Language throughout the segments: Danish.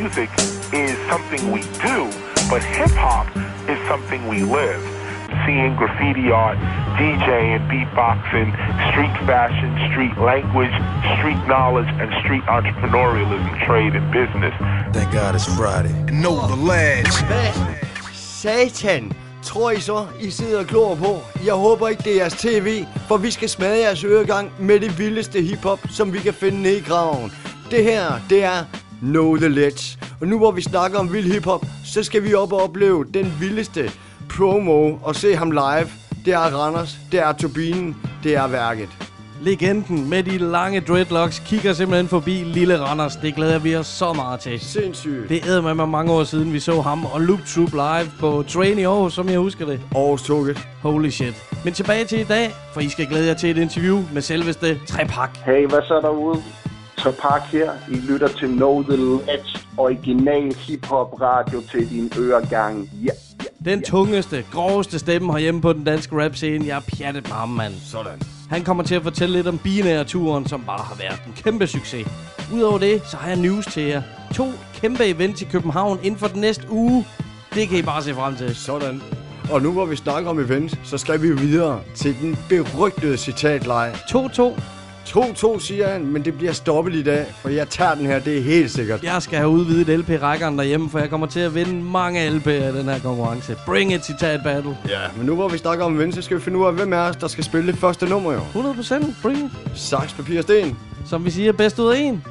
music is something we do, but hip hop is something we live. Seeing graffiti art, DJing, beatboxing, street fashion, street language, street knowledge, and street entrepreneurialism, trade, and business. Thank God it's Friday. And know the lads. Hvad satan tror I så, I sidder og glor på? Jeg håber ikke, det er jeres tv, for vi skal smadre jeres øregang med det vildeste hiphop, som vi kan finde ned i graven. Det her, det er Know The Ledge. Og nu hvor vi snakker om vild hiphop, så skal vi op og opleve den vildeste promo og se ham live. Det er Randers, det er Turbinen, det er værket. Legenden med de lange dreadlocks kigger simpelthen forbi Lille Randers. Det glæder vi os så meget til. Sindssygt. Det æder med mig mange år siden, vi så ham og Loop Troop live på Train i Aarhus, som jeg husker det. Aarhus Toget. Holy shit. Men tilbage til i dag, for I skal glæde jer til et interview med selveste Trepak. Hey, hvad så derude? Topak her. I lytter til Know The Ledge, original hip-hop radio til din øregang. Ja, ja. Den tungeste, groveste stemme herhjemme på den danske rap scene. Jeg er pjattet med ham, mand. Sådan. Han kommer til at fortælle lidt om binære-turen, som bare har været en kæmpe succes. Udover det, så har jeg news til jer. To kæmpe events i København inden for den næste uge. Det kan I bare se frem til. Sådan. Og nu hvor vi snakker om events, så skal vi videre til den berygtede citatleje. 2-2. 2-2 siger han, men det bliver stoppet i dag, for jeg tager den her, det er helt sikkert. Jeg skal have udvidet LP-rækkeren derhjemme, for jeg kommer til at vinde mange LP'er i den her konkurrence. Bring it, citat battle. Ja, men nu hvor vi snakker om events, så skal vi finde ud af, hvem er os, der skal spille det første nummer jo. 100% bring it. Saks, papir, sten. Som vi siger, bedst ud af en.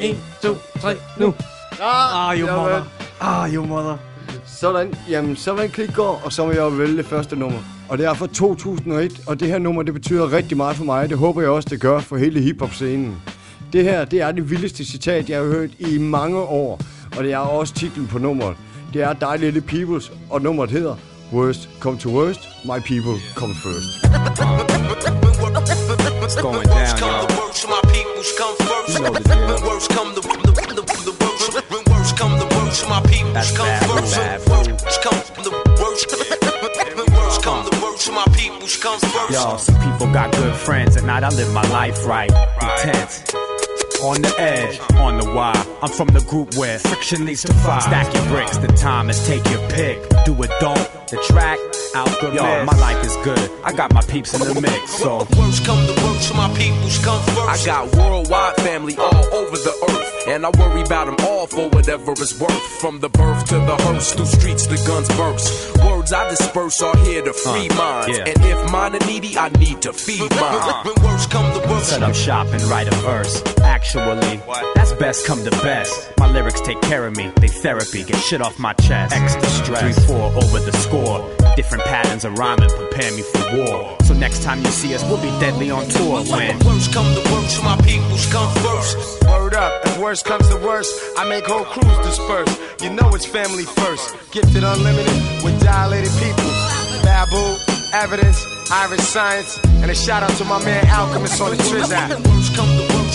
1, 2, 3, nu. Ah, you jamen. mother. Ah, you mother. Sådan, jamen så vil en klik gå, og så vil jeg jo vælge det første nummer. Og det er fra 2001, og det her nummer, det betyder rigtig meget for mig. Det håber jeg også, det gør for hele hiphop-scenen. Det her, det er det vildeste citat, jeg har hørt i mange år. Og det er også titlen på nummeret. Det er Die Little Peoples, og nummeret hedder Worst Come to Worst, My People Come First. It's going down, y'all. My peoples come first. You know the deal. Worst come the, the, the, the, the worst. When worst come the worst, my peoples That's come bad, first. bad, worst come the worst. Come my peoples come first. Yo, some people got good friends. At night, I live my life right. Intense. On the edge, on the wire. I'm from the group where friction leads to fire. Stack your bricks, the time is take your pick. Do it, don't. The track, out the Yo, my life is good. I got my peeps in the mix, so. When worst come the worst, my peoples come I got worldwide family all over the earth. And I worry about them all for whatever it's worth. From the birth to the hearse, through streets the guns burst. Words I disperse are here to free uh, minds. yeah. And if mine are needy, I need to feed mine. When worst come the worst. Set up shop and write a verse. Actually, that's best come to best. My lyrics take care of me, they therapy, get shit off my chest. Extra stress. 3 4 over the score. Different patterns of rhyming prepare me for war. So next time you see us, we'll be deadly on tour when. When worst come to worst, my peoples come first. Word up, if worst comes to worst, I make whole crews disperse. You know it's family first. Gifted unlimited with dilated people. Babu, evidence, Irish science, and a shout out to my man Alchemist on the Triz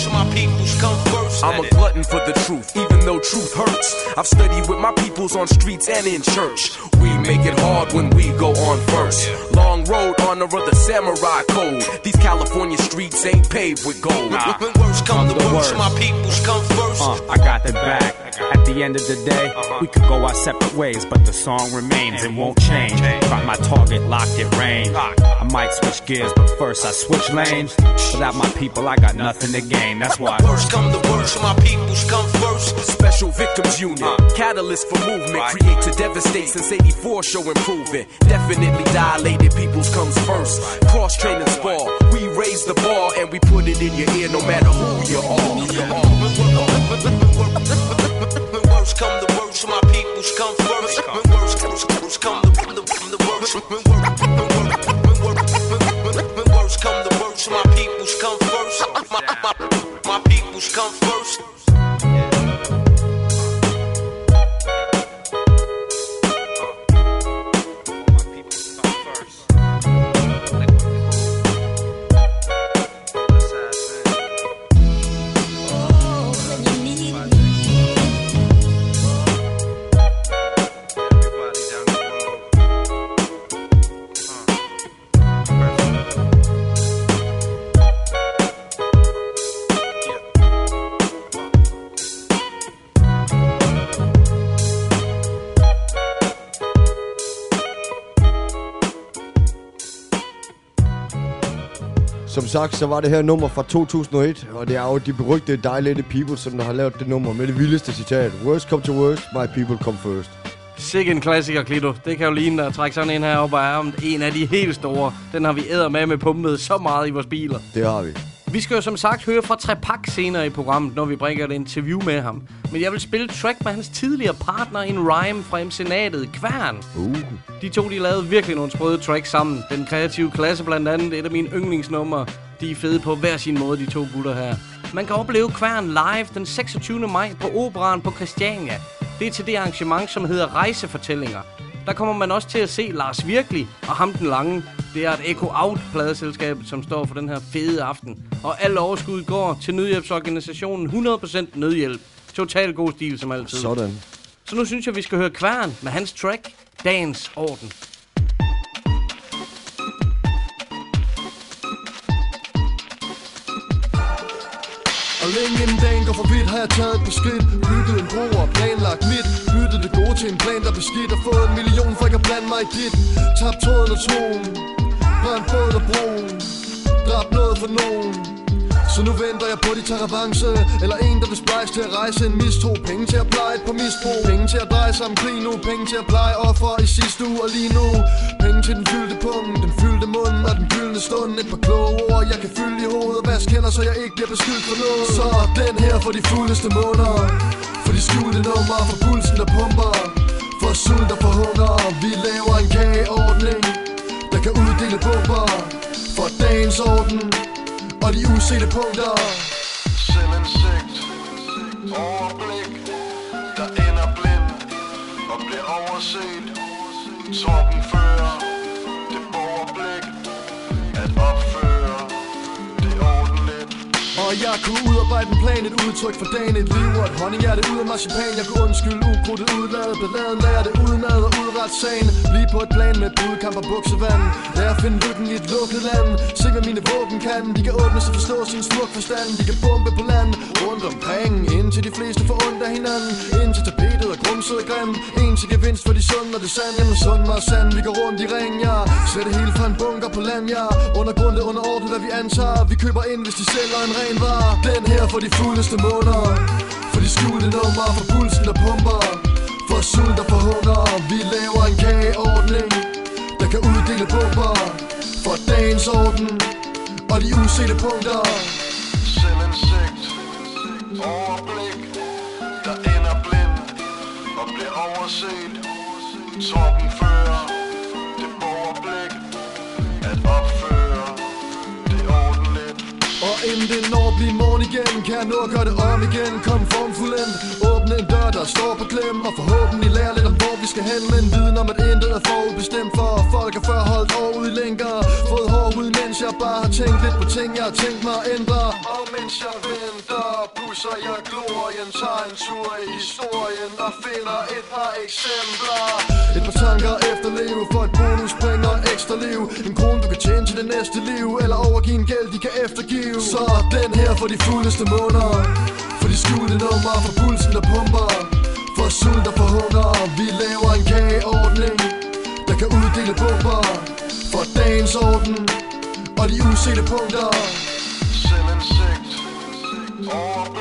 app. When worst come the my peoples come first. I'm a glutton for the truth, even though truth hurts. I've studied with my peoples on streets and in church. We make it hard when we go on first. Long road, honor of the samurai code. These California streets ain't paved with gold. When worst come the worst, my peoples come first. Uh, I got the back. At the end of the day, we could go our separate ways, but the song remains and won't change. Got my target locked at range. I might switch gears, but first I switch lanes. Without my people, I got nothing to gain. That's why. Worst come the worst, my peoples come first. Special Victims Unit, catalyst for movement, create to devastate. Since 84 show improvement. Definitely dilated. Peoples comes first. Cross training spar, we raise the bar and we put it in your ear no matter who you are. When worst come the worst, my peoples come first. When worst worst come the, the, the worst, when worst, when worst, when worst come the worst, my peoples come first. My, my, my peoples come first. Sagt, så var det her nummer fra 2001, og det er jo de berygtede Dilated People, som der har lavet det nummer med det vildeste citat. Worst come to worst, my people come first. Sikke en klassiker, Klito. Det kan jo ligne at trække sådan en her op af ærmet. En af de helt store. Den har vi æder med med pumpet så meget i vores biler. Det har vi. Vi skal jo som sagt høre fra Trepak senere i programmet, når vi bringer et interview med ham. Men jeg vil spille track med hans tidligere partner in rhyme fra MC Natet, Kværn. Uh. De to, de lavede virkelig nogle sprøde tracks sammen. Den kreative klasse blandt andet, et af mine yndlingsnumre. De er fede på hver sin måde, de to gutter her. Man kan opleve Kværn live den 26. maj på Operan på Christiania. Det er til det arrangement, som hedder Rejsefortællinger. Der kommer man også til at se Lars Virkelig og ham den lange. Det er et Echo Out pladeselskabet, som står for den her fede aften. Og al overskud går til nødhjælpsorganisationen 100% Nødhjælp. Total god stil som altid. Sådan. Så nu synes jeg, vi skal høre Kværn med hans track, Dagens Orden. Og længe inden dagen går for vidt, har jeg taget et par skridt Bygget en bro og planlagt mit Byttet det gode til en plan, der beskidt Og fået en million for ikke at blande mig i dit Tabt tråden og troen Brændt båden og broen. Dræbt noget for nogen. Så nu venter jeg på, de tager revanche Eller en, der vil splice til at rejse en mistro. Penge til at pleje et på misbrug. Penge til at dreje sig om krig nu. Penge til at pleje offer i sidste uge og lige nu. Penge til den fyldte pung Den fyldte mund og den gyldne stund. Et par kloge ord, jeg kan fylde i hovedet. Og vaske hænder, så jeg ikke bliver beskyldt for noget. Så den her for de fuldeste måneder. For de skjulte numre, for pulsen der pumper. For sult og for hunger. Vi laver en kageordning. Der kan uddele bomber For dagens orden og de usete punkter Selvindsigt, overblik, der ender blind og bliver overset. Torben fører Og jeg kunne udarbejde en plan, et udtryk for dagen, et liv og et honninghjerte ud af marcipan. Jeg kunne undskylde ukrudtet udladet, Beladen lærer det udenad og udret sagen. Lige på et plan med budkamp og buksevand. Lær at finde lykken i et lukket land. Se hvad mine våben kan, de kan åbne sig forstå sin smuk forstand. De kan bombe på land rundt omkring, indtil de fleste får ondt af hinanden. Indtil tapetet er grumset og grim. En til gevinst for de sunde og det sand. Jamen sund mig sand, vi går rundt i ring, ja. Sæt det hele fra en bunker på land, ja. Undergrundet under orden, hvad vi antager. Vi køber ind, hvis de sælger en ren vare Den her for de fuldeste måneder. For de skjulte numre, for pulsen der pumper. For sult og for hunger. Vi laver en kageordning Der kan uddele bomber. For dagens orden Og de usete punkter. Selvindsigt, overblik, der ender blind og bliver overset. Torben fører det overblik at opføre det ordentligt. Og inden det når blive morgen igen. Kan jeg nå at gøre det om igen? Kom formfuldendt Åbne en dør, der står på klem. Og forhåbentlig lære lidt om, hvor vi skal hen. Men viden om, at intet er forudbestemt. For folk har før holdt over ud i lænker Fået hår ud, mens jeg bare har tænkt lidt på ting Jeg har tænkt mig at ændre. Og mens jeg venter, pusser jeg glorien, tager en tur i historien og finder et par eksempler. Et par tanker efter efterleve For et bonus bringer et ekstra liv. En krone du kan tjene til det næste liv Eller overgive en gæld de kan eftergive. Så den her for de fuldeste måneder For de skjulte numre For pulsen der pumper. For sult og for hunger. Vi laver en kageordning Der kan uddele bomber. For dagens orden Og de usete punkter. Selvindsigt, overblik,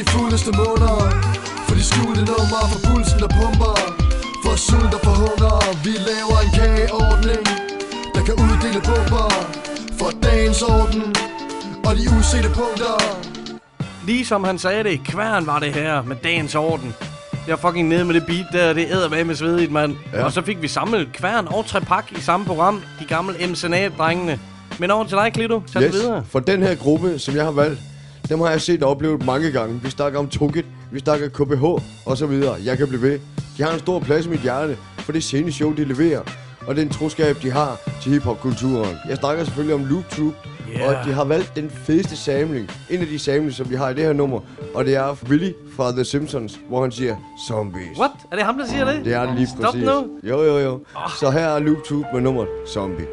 de fuldeste måneder For de skjulte numre For pulsen der pumper For sult og for hunger Vi laver en kageordning Der kan uddele bomber For dagens orden Og de usete punkter Ligesom han sagde det, kværn var det her med dagens orden. Jeg er fucking nede med det beat der, det æder med med svedigt, mand. Ja. Og så fik vi samlet kværn og trepak i samme program, de gamle MCNA-drengene. Men over til dig, Klito. Tag yes. videre. For den her gruppe, som jeg har valgt, dem har jeg set og oplevet mange gange. Vi snakker om Tugget, vi snakker KBH og så videre. Jeg kan blive ved. De har en stor plads i mit hjerte, for det scene show, de leverer. Og den troskab, de har til hiphop-kulturen. Jeg snakker selvfølgelig om Loop Troop Yeah. Og de har valgt den fedeste samling. En af de samlinger, som vi har i det her nummer. Og det er Willy fra The Simpsons, hvor han siger Zombies. What? Er det ham, der siger det? Det er det lige Stop præcis. nu. Jo, jo, jo. Oh. Så her er Loop Tube med nummeret Zombie.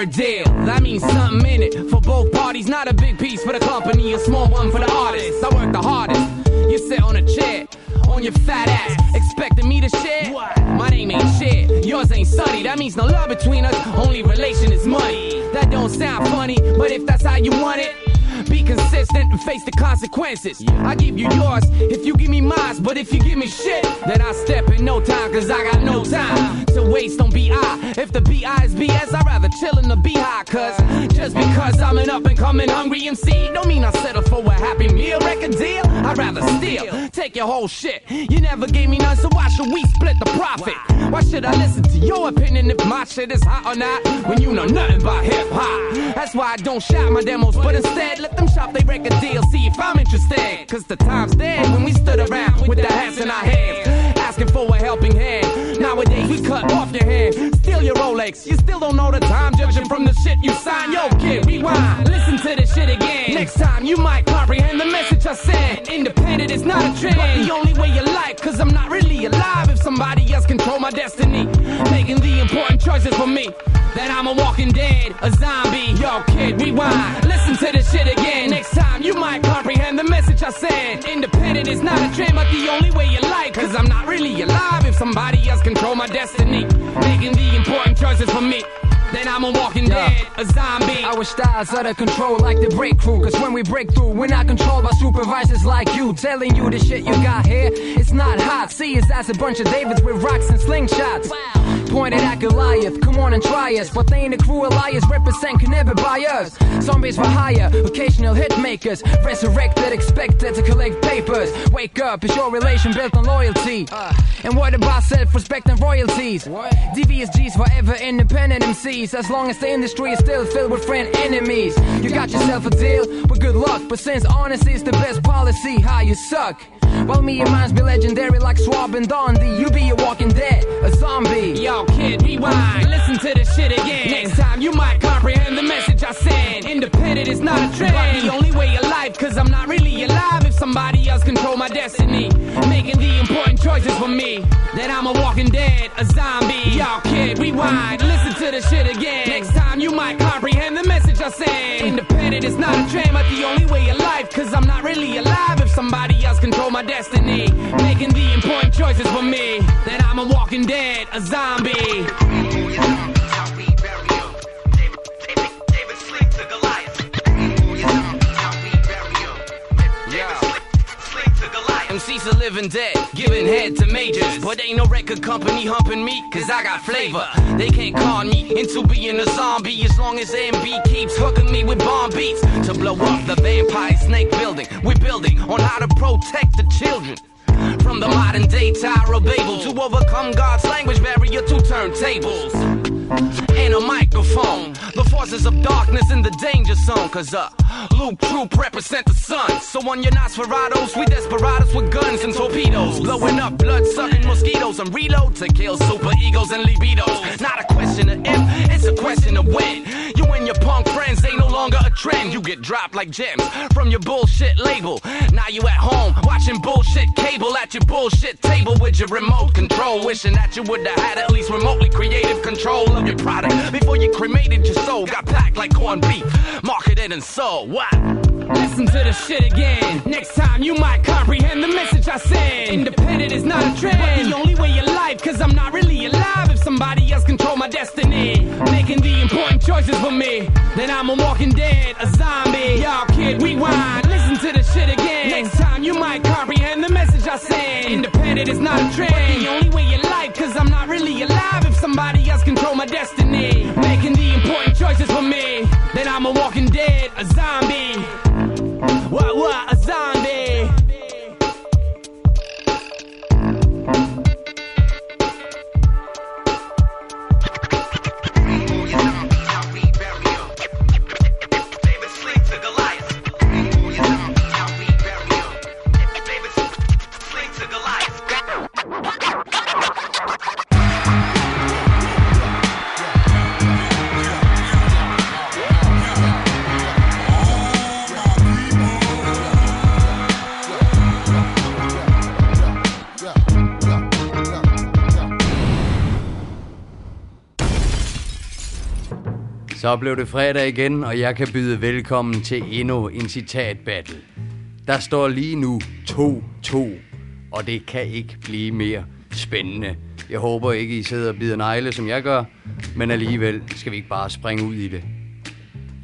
Word deal. That means something in it for both parties. Not a big piece for the company, a small one for the artist. I work the hardest. You sit on a chair. On your fat ass, expecting me to share? My name ain't shit, yours ain't sunny. That means no love between us, only relation is money. That don't sound funny, but if that's how you want it, be consistent and face the consequences. I give you yours if you give me mine, but if you give me shit, then I step in no time, cause I got no time to waste on BI. If the BI is BS, I'd rather chill in the beehive, cause just because I'm an up and coming hungry MC, don't mean I settle for a happy meal record deal. I'd rather steal, take your whole shit. You never gave me none, so why should we split the profit? Why should I listen to your opinion if my shit is hot or not? When you know nothing about hip hop. That's why I don't shout my demos, but instead let them shop they record deal, see if I'm interested. Cause the time's dead when we stood around with the hats in our hands, asking for a helping hand. Nowadays we cut off your hand, steal your Rolex. You still don't know the time, judging from the shit you sign. Yo, kid, rewind, listen to this shit again. Next time you might comprehend the message I sent. Independent is not a trend, but the only way you like, cause I'm not really alive if somebody else control my destiny. Making the important choices for me. Then I'm a walking dead, a zombie. Yo, kid, rewind, listen to this shit again. Next time you might comprehend the message I sent. Independent is not a trend, but the only way you like, cause I'm not really alive if somebody else control my destiny. Making the important choices for me. Then I'm a walking dead, a zombie. Our styles out of control like the breakthrough. Cause when we break through, we're not controlled by supervisors like you. Telling you the shit you got here, it's not hot. See us as a bunch of Davids with rocks and slingshots. Pointed at Goliath, come on and try us. But they ain't a crew of liars, represent can never buy us. Zombies for hire, occasional hit makers. Resurrected, expected to collect papers. Wake up, it's your relation built on loyalty? Uh. And what about self respect and royalties? Devious G's forever independent MCs. As long as the industry is still filled with friend enemies. You got yourself a deal, but good luck. But since honesty is the best policy, how you suck. While me and mines be legendary like Swab and Dondi, you be a walking dead, a zombie. Yo, kid, rewind, listen to this shit again. Next time you might comprehend the message I send. Independent is not a trend, but the only way alive, cause I'm not really alive if somebody else control my destiny. Making the important choices for me. Then I'm a walking dead, a zombie. Yo, kid, rewind, listen to this shit again. Next time you might comprehend I send. Independent is not a trend, but the only way alive, cause I'm not really alive if somebody else control my destiny. Making the important choices for me. Then I'm a walking dead, a zombie. MC's a living dead, giving head to majors. But ain't no record company humping me, cause I got flavor. They can't con me into being a zombie as long as MB keeps hooking me with bomb beats to blow up the vampire snake building. We're building on how to protect the children. From the modern day Tower of Babel to overcome God's language barrier to turntables and a microphone. The forces of darkness in the danger zone. Cause uh, Luke Troop represent the sun. So on your Nosferatos, we desperados with guns and torpedoes. Blowing up blood sucking mosquitoes and reload to kill super egos and libidos. Not a question of if, it's a question of when. You and your punk friends ain't no longer a trend. You get dropped like gems from your bullshit label. Now you at home watching bullshit cable at your bullshit table with your remote control. Wishing that you would have had at least remotely creative control your product before you cremated your soul. Got packed like corned beef, marketed and sold. What? Listen to the shit again. Next time you might comprehend the message I send. Independent is not a trend, but the only way alive, cause I'm not really alive if somebody else control my destiny. Making the important choices for me. Then I'm a walking dead, a zombie. Y'all kid, rewind. Listen to the shit again. Next time you might comprehend the message I send. Independent is not a trend, but the only way alive, cause I'm not really alive if somebody else control my destiny. Making the Så blev det fredag igen, og jeg kan byde velkommen til endnu en citatbattle. Der står lige nu 2-2, og det kan ikke blive mere spændende. Jeg håber ikke, I sidder og bider negle, som jeg gør, men alligevel skal vi ikke bare springe ud i det.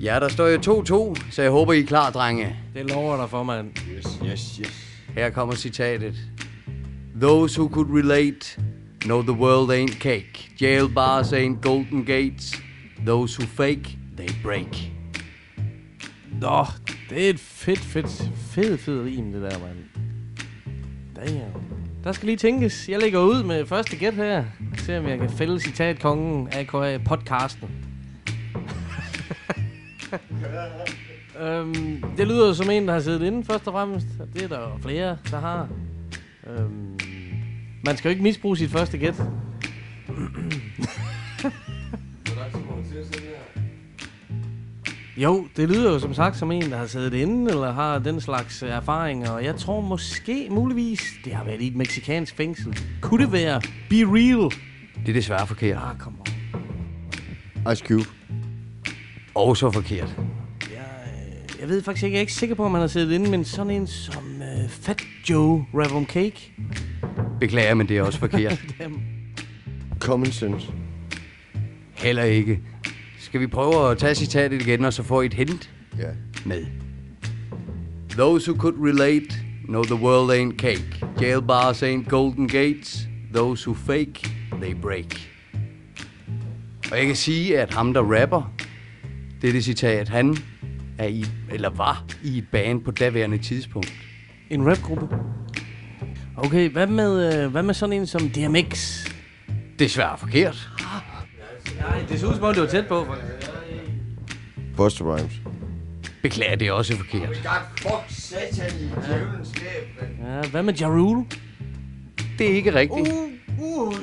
Ja, der står jo 2-2, så jeg håber, I er klar, drenge. Det lover dig for, mand. Yes, yes, yes. Her kommer citatet. Those who could relate know the world ain't cake. Jail bars ain't golden gates. Those who fake, they break. Nå, det er et fedt, fedt, fed, fed rim, det der, mand. Damn. Der skal lige tænkes. Jeg lægger ud med første gæt her. Se om jeg kan fælde citatkongen af podcasten. øhm, det lyder som en, der har siddet inde først og fremmest. Det er der jo flere, der har. Øhm, man skal jo ikke misbruge sit første gæt. Jo, det lyder jo som sagt som en, der har siddet inde, eller har den slags erfaringer. Og jeg tror måske, muligvis, det har været i et meksikansk fængsel. Kunne det være Be Real? Det er desværre forkert. Ah, come on. Ice Cube. Og så forkert. Jeg ved faktisk ikke, jeg er ikke sikker på, om han har siddet inde, men sådan en som uh, Fat Joe Ravon Cake. Beklager, men det er også forkert. Common sense. Heller ikke. Skal vi prøve at tage citatet igen, og så få et hint Ja. med? Those who could relate know the world ain't cake. Jail bars ain't golden gates. Those who fake, they break. Og jeg kan sige, at ham, der rapper, det er det citat, han er i, eller var i et band på daværende tidspunkt. En rapgruppe? Okay, hvad med, øh, hvad med sådan en som DMX? Desværre forkert. Nej, det så ud som om, det var tæt på. Buster Rhymes. Beklager, det er også forkert. Fuck satan i djævelens skæb, Ja, hvad med Ja Rule? Det er ikke rigtigt. Uh,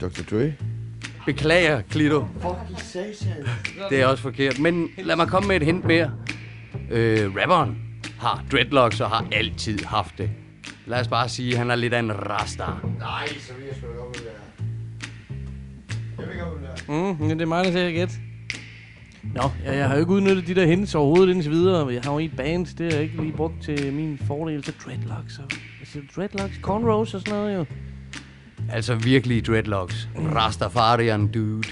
Dr. Dre. Beklager, Klito. Fuck satan. Det er også forkert. Men lad mig komme med et hint mere. Øh, rapperen har dreadlocks og har altid haft det. Lad os bare sige, at han er lidt af en rasta. Nej, så vil jeg sgu da Mm, men det er mig, der siger gæt. Nå, jeg, jeg har jo ikke udnyttet de der hints overhovedet indtil videre. Jeg har jo i et band, det har jeg ikke lige brugt til min fordel. Så dreadlocks og... Hvad siger du? Dreadlocks? Cornrows og sådan noget jo. Altså virkelig dreadlocks. Rastafarian dude.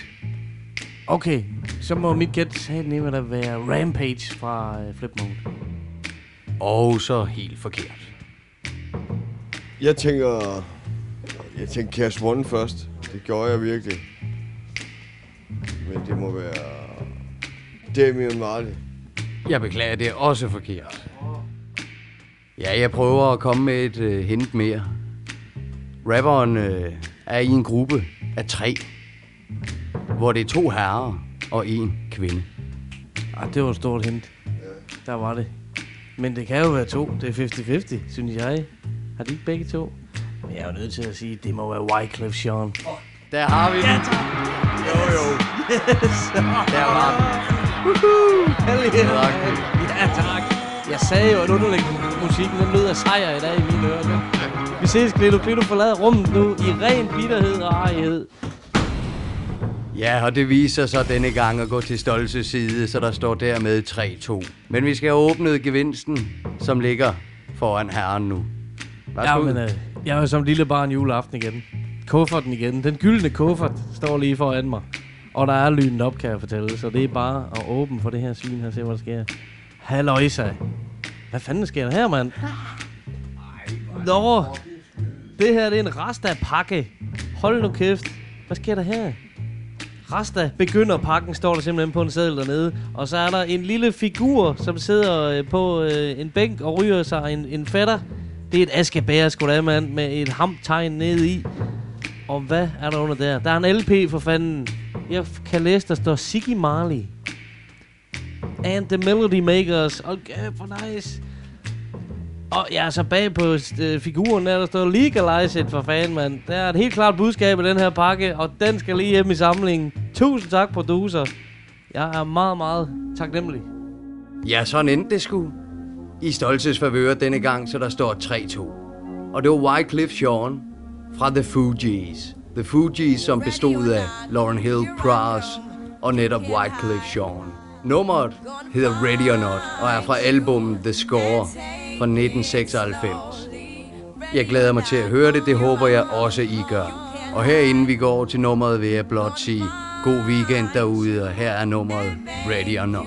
Okay, så må mit gæt satme der være Rampage fra uh, Flip Mode. Og så helt forkert. Jeg tænker... Jeg tænker Cash One først. Det gjorde jeg virkelig. Men det må være... Damian Marley. Jeg beklager, det er også forkert. Ja, jeg prøver at komme med et øh, hint mere. Rapperen øh, er i en gruppe af tre, hvor det er to herrer og en kvinde. Ah, det var et stort hint. Der var det. Men det kan jo være to. Det er 50-50, synes jeg. Har de ikke begge to? Men jeg er jo nødt til at sige, at det må være Wyclef Jean. Der har vi den. Jo, jo. Yes. Der var den. Woohoo! Ja, tak. Jeg sagde jo, at underlægningen musikken, den lød af sejr i dag i mine ører. Vi ses, Klito. Klito forlader rummet nu i ren bitterhed og arighed. Ja, og det viser sig denne gang at gå til Stolses side, så der står dermed 3-2. Men vi skal have åbnet gevinsten, som ligger foran herren nu. Ja, Værsgo. men øh, jeg er jo som lille barn juleaften igen. Kufferten igen. Den gyldne kuffert står lige foran mig. Og der er lynet op, kan jeg fortælle. Så det er bare at åbne for det her svin her og se, hvad der sker. Halløjsa. Hvad fanden sker der her, mand? Nå, det her det er en Rasta-pakke. Hold nu kæft. Hvad sker der her? Rasta begynder pakken, står der simpelthen på en seddel dernede. Og så er der en lille figur, som sidder øh, på øh, en bænk og ryger sig en, en fætter. Det er et askebær, sgu da, mand, med et hamtegn nede i. Og hvad er der under der? Der er en LP for fanden. Jeg kan læse, der står Siggy Marley. And the Melody Makers. Okay, for nice. Og ja, så bag på øh, figuren der, der står Legalize it for fanden, mand. Der er et helt klart budskab i den her pakke, og den skal lige hjem i samlingen. Tusind tak, producer. Jeg er meget, meget taknemmelig. Ja, sådan endte det sgu. I stoltesfavører denne gang, så der står 3-2. Og det var Wycliffe Sean, fra The Fugees The Fugees, som bestod af Lauren Hill, Pras og netop Wycliffe Jean. Nummeret hedder Ready or Not og er fra albummet The Score fra 1996. Jeg glæder mig til at høre det, det håber jeg også I gør. Og herinde vi går til nummeret vil jeg blot sige god weekend derude, og her er nummeret Ready or Not.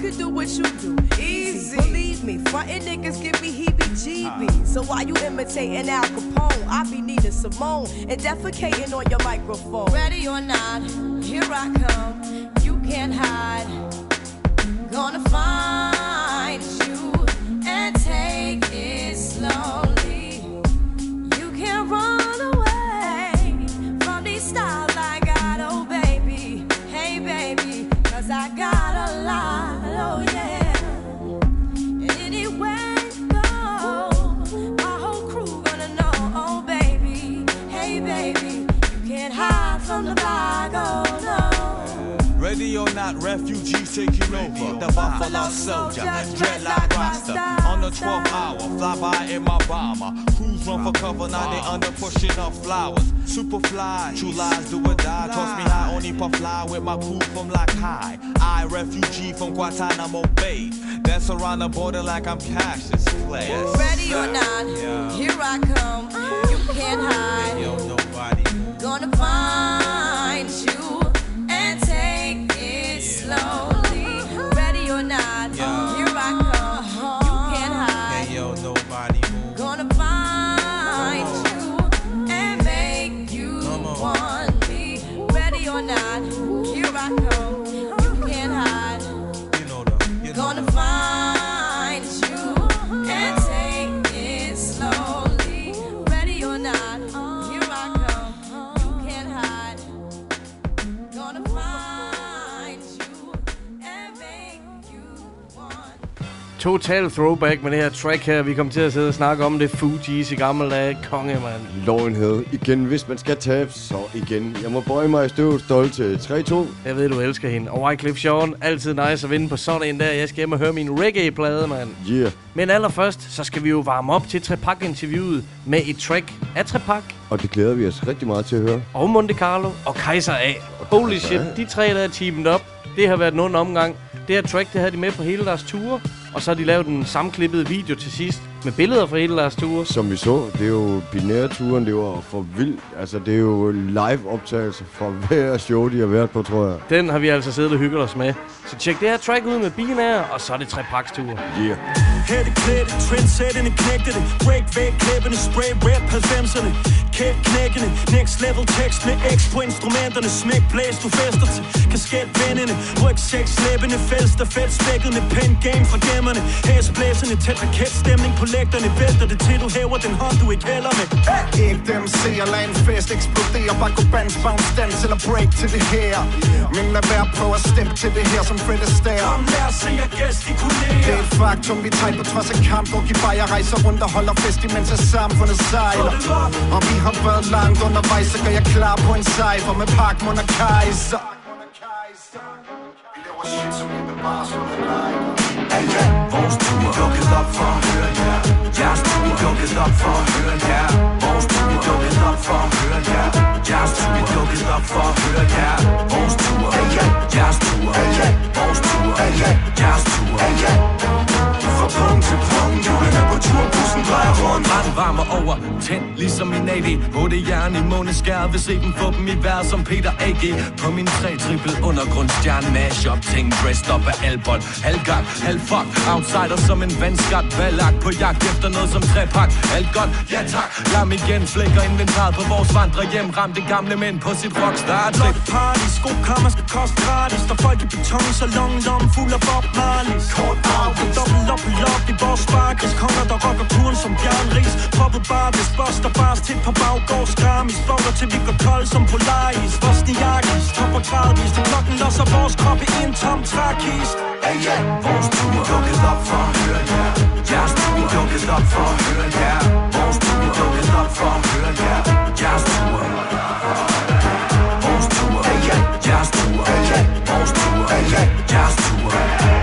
Could do what you do, easy. Believe me, frontin' niggas give me heebie-jeebies. So why you imitating Al Capone? I be needing Simone and defecating on your microphone. Ready or not, here I come. You can't hide. Gonna find from the block, oh no. Ready or not, refugees taking over. The Buffalo Soldier, dreadlock roster. On the 12th hour, fly by in my bomber. Crews run for cover, now they under pushing up flowers. Superfly, true lies do or die. Toss me high, only puff fly with my crew from like high. I, refugee from Guantanamo Bay. Dance around the border like I'm Cassius Clay. Ready or not, here I come. You can't hide. Yo, nobody. Gonna find Total throwback med det her track her. Vi kommer til at sidde og snakke om det. Fugees i gamle dage. Konge, mand. Hill. Igen, hvis man skal tabe, så igen. Jeg må bøje mig i støvet til 3-2. Jeg ved, du elsker hende. Og Wyclef Jean, altid nice at vinde på sådan en der. Jeg skal hjem og høre min reggae-plade, mand. Yeah. Men allerførst, så skal vi jo varme op til Trepak-interviewet med et track af Trepak Og det glæder vi os rigtig meget til at høre. og Monte Carlo og Kaiser A. Holy shit, de tre, der er teamet op. Det har været nogen omgang. Det her track, det havde de med på hele deres ture. Og så har de lavet en sammenklippet video til sidst med billeder fra hele deres ture. Som vi så, det er jo binærturen, det var for vildt. Altså, det er jo live-optagelser fra hver show, de har været på, tror jeg. Den har vi altså siddet og hygget os med. Så tjek det her track ud med binær, og så er det Trepaks tur. Yeah. Her det klædte, trendsættende knægte det Break væk, klæbende, spray rap 90'erne Kæp knækkende, next level tekst med X på instrumenterne Smæk blæs, du fester til kasket vendende Rygsæk, slæbende, fælst og fedt spækket med pen game fra gemmerne Hæsblæsende, tæt raketstemning på lægterne Vælter det til, du hæver den hånd, du ikke hælder med. Ikke dem ser, lad en fest eksplodere. Bare gå bands, bounce, dance eller break til det her. Men lad være på at stemme til det her som Fred Astaire Kom lad os se jer gestikulere Det er et faktum, vi tager på trods af kamp Og giver bare rejser rundt og holder fest imens at samfundet sejler. Og vi har været langt undervejs, så gør jeg klar på en cypher Med Parkmund og Kaiser. Vores tur er dukket op for at høre jer Jeres tur er dukket op for at høre jer Vores tur er dukket op for at høre jer Jeres tur er dukket op for at høre jer Vores tur Jeres tur Vores tur Jeres tur Fra punkt til punkt Julen er på drejer rundt Ret varmer over, tænd ligesom min AD På det jern i måneskær Vil se dem få dem i vejr som Peter A.G. På min tre trippel undergrundsstjerne Mash up ting dressed up af albold Halvgang, halvfuck, outsider som en vandskab Valak på jagt efter noget som træpak Alt godt, ja tak. Lam igen, flækker inventaret på vores vandre hjem Ramte gamle mænd på sit rockstar trip Blot party, skokammer skal koste gratis. Der folk i beton, så long, long, fuld af Bob Marley Kort arv, dobbelt op, lop i vores sparkes Konger, der rocker turen som Bjørn Ries. Poppet bar, hvis Buster Bars til på baggårds Gramis Vågner til vi går kold som Polaris. Bosniakis, topper gradvist Og klokken losser vores kroppe i en tom trækis. Hey, yeah. Vores tur Vi dukket op for at høre jer. Jeres tur Vi dukket op for at høre jer. Vores tur Vi dukket op for at høre jer. Jeres tur Vores tur Jeres tur Vores tur Jeres tur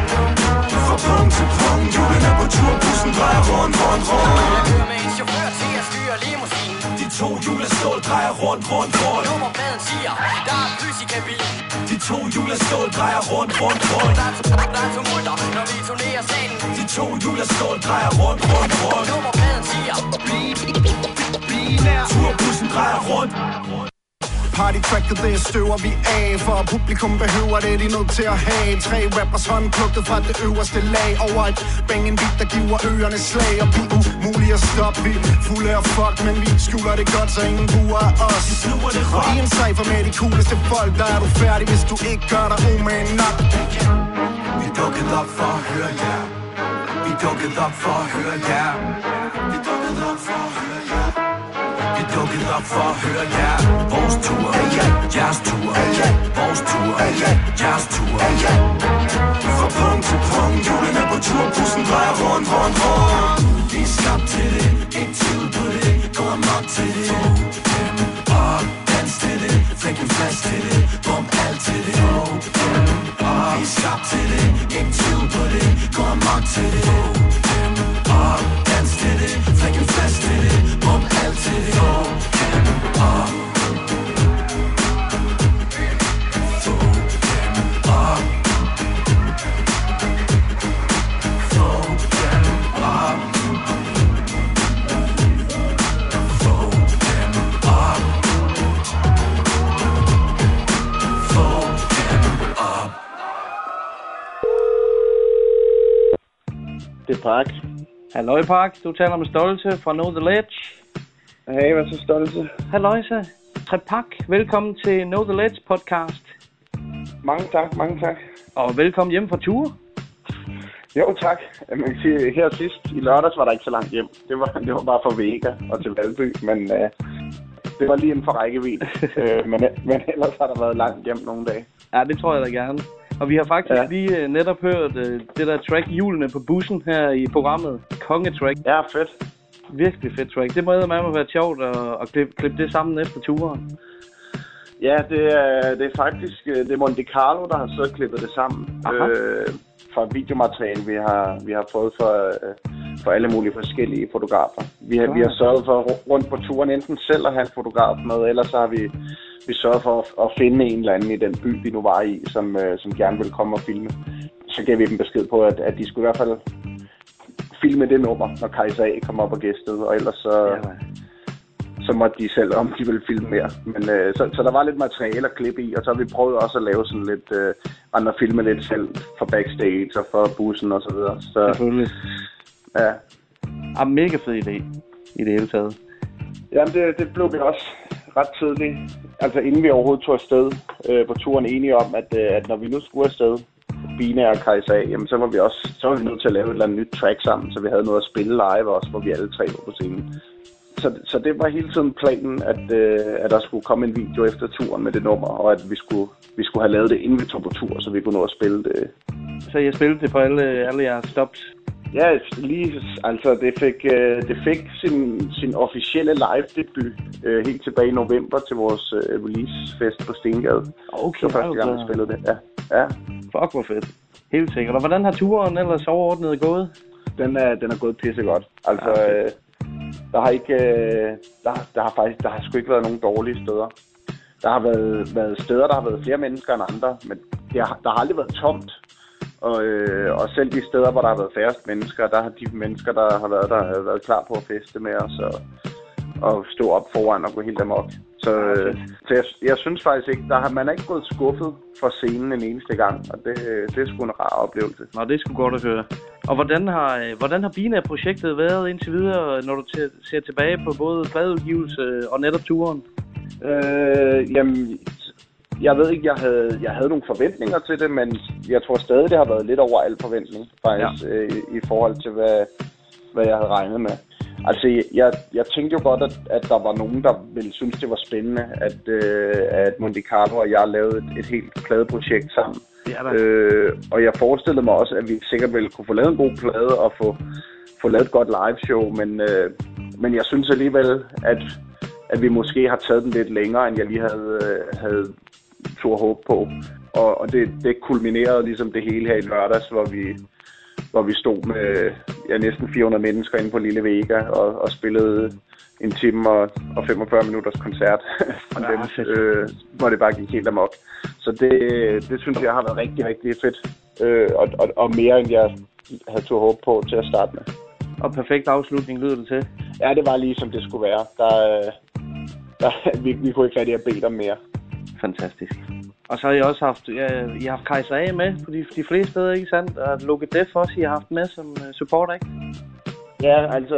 rundt, rundt, rundt. Nummerpladen siger, der er lys i kabinen. De to hjulestål drejer rundt, rundt, rundt. Der er tumulter, når vi turnerer salen De to hjulestål drejer rundt, rundt, rundt. Nummerpladen siger, Turbussen drejer rundt Partytracket, det støver vi af For publikum behøver det, de er nødt til at have. Tre rappers håndplukket fra det øverste lag Over et bang en beat, der giver ørerne slag. Og vi er umulige at stoppe, vi fulde af fuck Men vi skjuler det godt, så ingen buer af os Og i en cypher med de cooleste folk Der er du færdig, hvis du ikke gør dig umage nok. Vi dukket op for at høre jer. Vi dukket op for at høre jer dukket op for at høre jer. Vores tur. Jeres tur. Vores tur. Jeres tur. Fra punkt til punkt Julen er på tur Bussen drejer rundt, rundt, rundt. Vi er skabt til det. Ikke tid på det. Gå amok til det. Dem op Dans til det. Flæk en flash til det. Bum alt til det. Dem op Vi er skabt til det. Ikke tid på det. Gå amok til det. Dem op Dans til det. Flæk en flash til det. Park. Halløj Park, du taler med Stolte fra Know The Ledge. Hey, hvad så Stolte? Halløj så. Trepak, velkommen til Know The Ledge podcast. Mange tak, mange tak. Og velkommen hjem fra tur. Jo, tak. Man kan sige, her sidst i lørdags var der ikke så langt hjem. Det var, det var bare fra Vega og til Valby, men øh, det var lige inden for rækkevidde. øh, men, men ellers har der været langt hjem nogle dage. Ja, det tror jeg da gerne. Og vi har faktisk Ja. lige uh, netop hørt uh, det der track Hjulene på bussen her i programmet. Kongetrack. Ja, fedt. Virkelig fedt track. Det må med mig være sjovt at, at klippe, klippe det sammen efter turen. Ja, det er, det er faktisk øh, det er Monte Carlo, der har og klippet det sammen. Aha. Øh, fra videomateriale, vi har, vi har fået for, øh, for alle mulige forskellige fotografer. Vi har, vi har sørget for rundt på turen enten selv at have en fotograf med, eller så har vi, vi sørget for at, at finde en eller anden i den by, vi nu var i, som, øh, som gerne ville komme og filme. Så gav vi dem besked på, at, at de skulle i hvert fald filme det nummer, når Kajsa A kom op og gæstede, og ellers så, ja, så måtte de selv, om de ville filme mere. Men, øh, så, så der var lidt materiale at klippe i, og så har vi prøvet også at lave sådan lidt øh, andre filme lidt selv for backstage og for bussen og så videre. Så, Selvfølgelig. ja. Ah, mega fed idé i det hele taget. Jamen, det, det blev vi også ret tidligt. Altså, inden vi overhovedet tog afsted øh, på turen enige om, at, øh, at når vi nu skulle afsted, Bina og Kajsa, jamen, så var vi også så var vi nødt til at lave et eller andet nyt track sammen, så vi havde noget at spille live også, hvor vi alle tre var på scenen. Så, så det var hele tiden planen, at, øh, at der skulle komme en video efter turen med det nummer, og at vi skulle, vi skulle have lavet det, inden vi tog på tur, så vi kunne nå at spille det. Så jeg spillede det på alle, alle jeres stops. Ja, lige, altså det fik, øh, det fik sin, sin officielle live debut øh, helt tilbage i november til vores øh, releasefest på Stengade. Okay, det var første gang, vi spillede det. Ja. ja. Fuck, hvor fedt. Helt sikkert. Og hvordan har turen ellers overordnet gået? Den er, den er gået pisse godt. Altså, Ja, øh, der har ikke, øh, der, der har faktisk, der har sgu ikke været nogen dårlige steder. Der har været, været steder, der har været flere mennesker end andre, men det har, der har aldrig været tomt. Og, øh, og selv de steder, hvor der har været færrest mennesker, der har de mennesker, der har været der, har været klar på at feste med os og, og stå op foran og gå helt amok. Så, øh, så jeg, jeg synes faktisk ikke, der har, man er ikke gået skuffet for scenen en eneste gang, og det, det er sgu en rar oplevelse. Nå, det er sgu godt at høre. Og hvordan har, øh, hvordan har Bina-projektet været indtil videre, når du ser tilbage på både pladeudgivelse og netop turen? Øh, jamen, jeg ved ikke, jeg havde, jeg havde nogle forventninger til det, men jeg tror stadig, det har været lidt over al forventning, faktisk, ja. øh, i forhold til, hvad, hvad jeg havde regnet med. Altså, jeg, jeg tænkte jo godt, at, at der var nogen, der ville synes, det var spændende, at, øh, at Monte Carlo og jeg lavede et, et helt pladeprojekt sammen. Da. øh, og jeg forestillede mig også, at vi sikkert ville kunne få lavet en god plade og få, få lavet et godt liveshow, men, øh, men jeg synes alligevel, at, at vi måske har taget den lidt længere, end jeg lige havde, øh, havde tur håb på. Og, og det, det kulminerede ligesom det hele her i lørdags, hvor vi, hvor vi stod med ja, næsten 400 mennesker inde på Lille Vega og, og spillede en time og, og 45 minutters koncert fra Ja, dem, fedt. øh, hvor det bare gik helt amok. Så det, det synes jeg har været rigtig, rigtig fedt. Øh, og, og, og mere end jeg havde tur håb på til at starte med. Og perfekt afslutning lyder det til. Ja, det var lige som det skulle være. Der, øh, der, vi, vi kunne ikke rigtig have bedt om mere. Fantastisk. Og så har I også haft, ja, I har haft Kaiser A med på de, de fleste steder, ikke sandt? Og Loke Def også, I har haft med som uh, support, ikke? Ja, altså,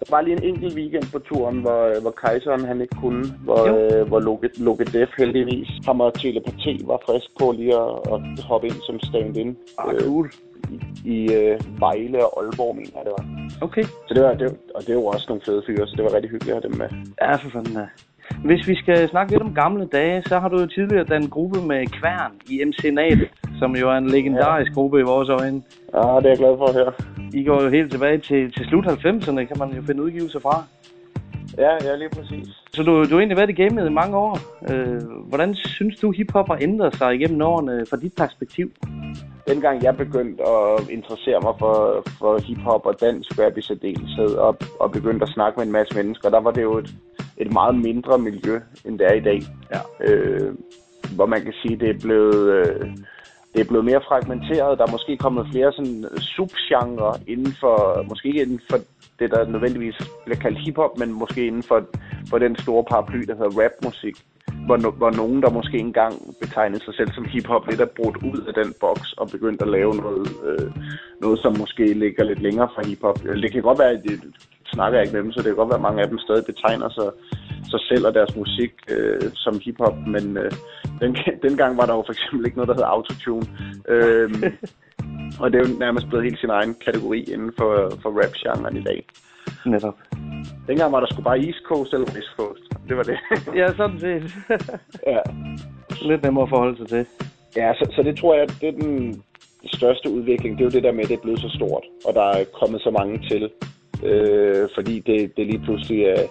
der var lige en enkelt weekend på turen, hvor, hvor Kejseren han ikke kunne, hvor, øh, hvor Loke, Loke Def heldigvis, ham og Telepati var frisk på lige at, at hoppe ind som stand-in. Ah, cool. I, i øh, Vejle og Aalborg, mener jeg, det var. Okay. Så det var, det, var- og det jo også nogle fede fyre, så det var rigtig hyggeligt at have dem med. Ja, for fanden da. Hvis vi skal snakke lidt om gamle dage, så har du jo tidligere dannet gruppe med Kværn i MC Natet, som jo er en legendarisk ja. gruppe i vores øjne. Ja, det er jeg glad for at høre. I går jo helt tilbage til, til slut 90'erne, kan man jo finde udgivelser fra. Ja, ja, lige præcis. Så du, du har egentlig været i gamet i mange år. Øh, hvordan synes du, hiphop har ændret sig igennem årene fra dit perspektiv? Dengang jeg begyndte at interessere mig for, for hiphop og dansk rap i særdeleshed, og, og begyndte at snakke med en masse mennesker, der var det jo et, et meget mindre miljø, end det er i dag. Ja. Øh, hvor man kan sige, det er blevet... Øh, det er blevet mere fragmenteret. Der er måske kommet flere sådan subgenre inden for, måske ikke inden for det, der nødvendigvis bliver kaldt hiphop, men måske inden for, for den store paraply, der hedder rapmusik. Hvor, no, hvor nogen, der måske engang betegnede sig selv som hiphop, lidt er brudt ud af den boks og begyndt at lave noget, øh, noget som måske ligger lidt længere fra hiphop. Det kan godt være, at det snakker jeg ikke med dem, så det kan godt være, at mange af dem stadig betegner sig, sig selv og deres musik øh, som hiphop, men øh, den, dengang var der jo for eksempel ikke noget, der hed autotune. Øhm, og det er jo nærmest blevet helt sin egen kategori inden for, for rap-genren i dag. Netop. Dengang var der sgu bare East Coast eller West Coast. Det var det. ja, sådan set. ja. Lidt nemmere at forholde sig til. Ja, så, så det tror jeg, det er den største udvikling. Det er jo det der med, at det er blevet så stort, og der er kommet så mange til. Øh, fordi det, det lige pludselig er,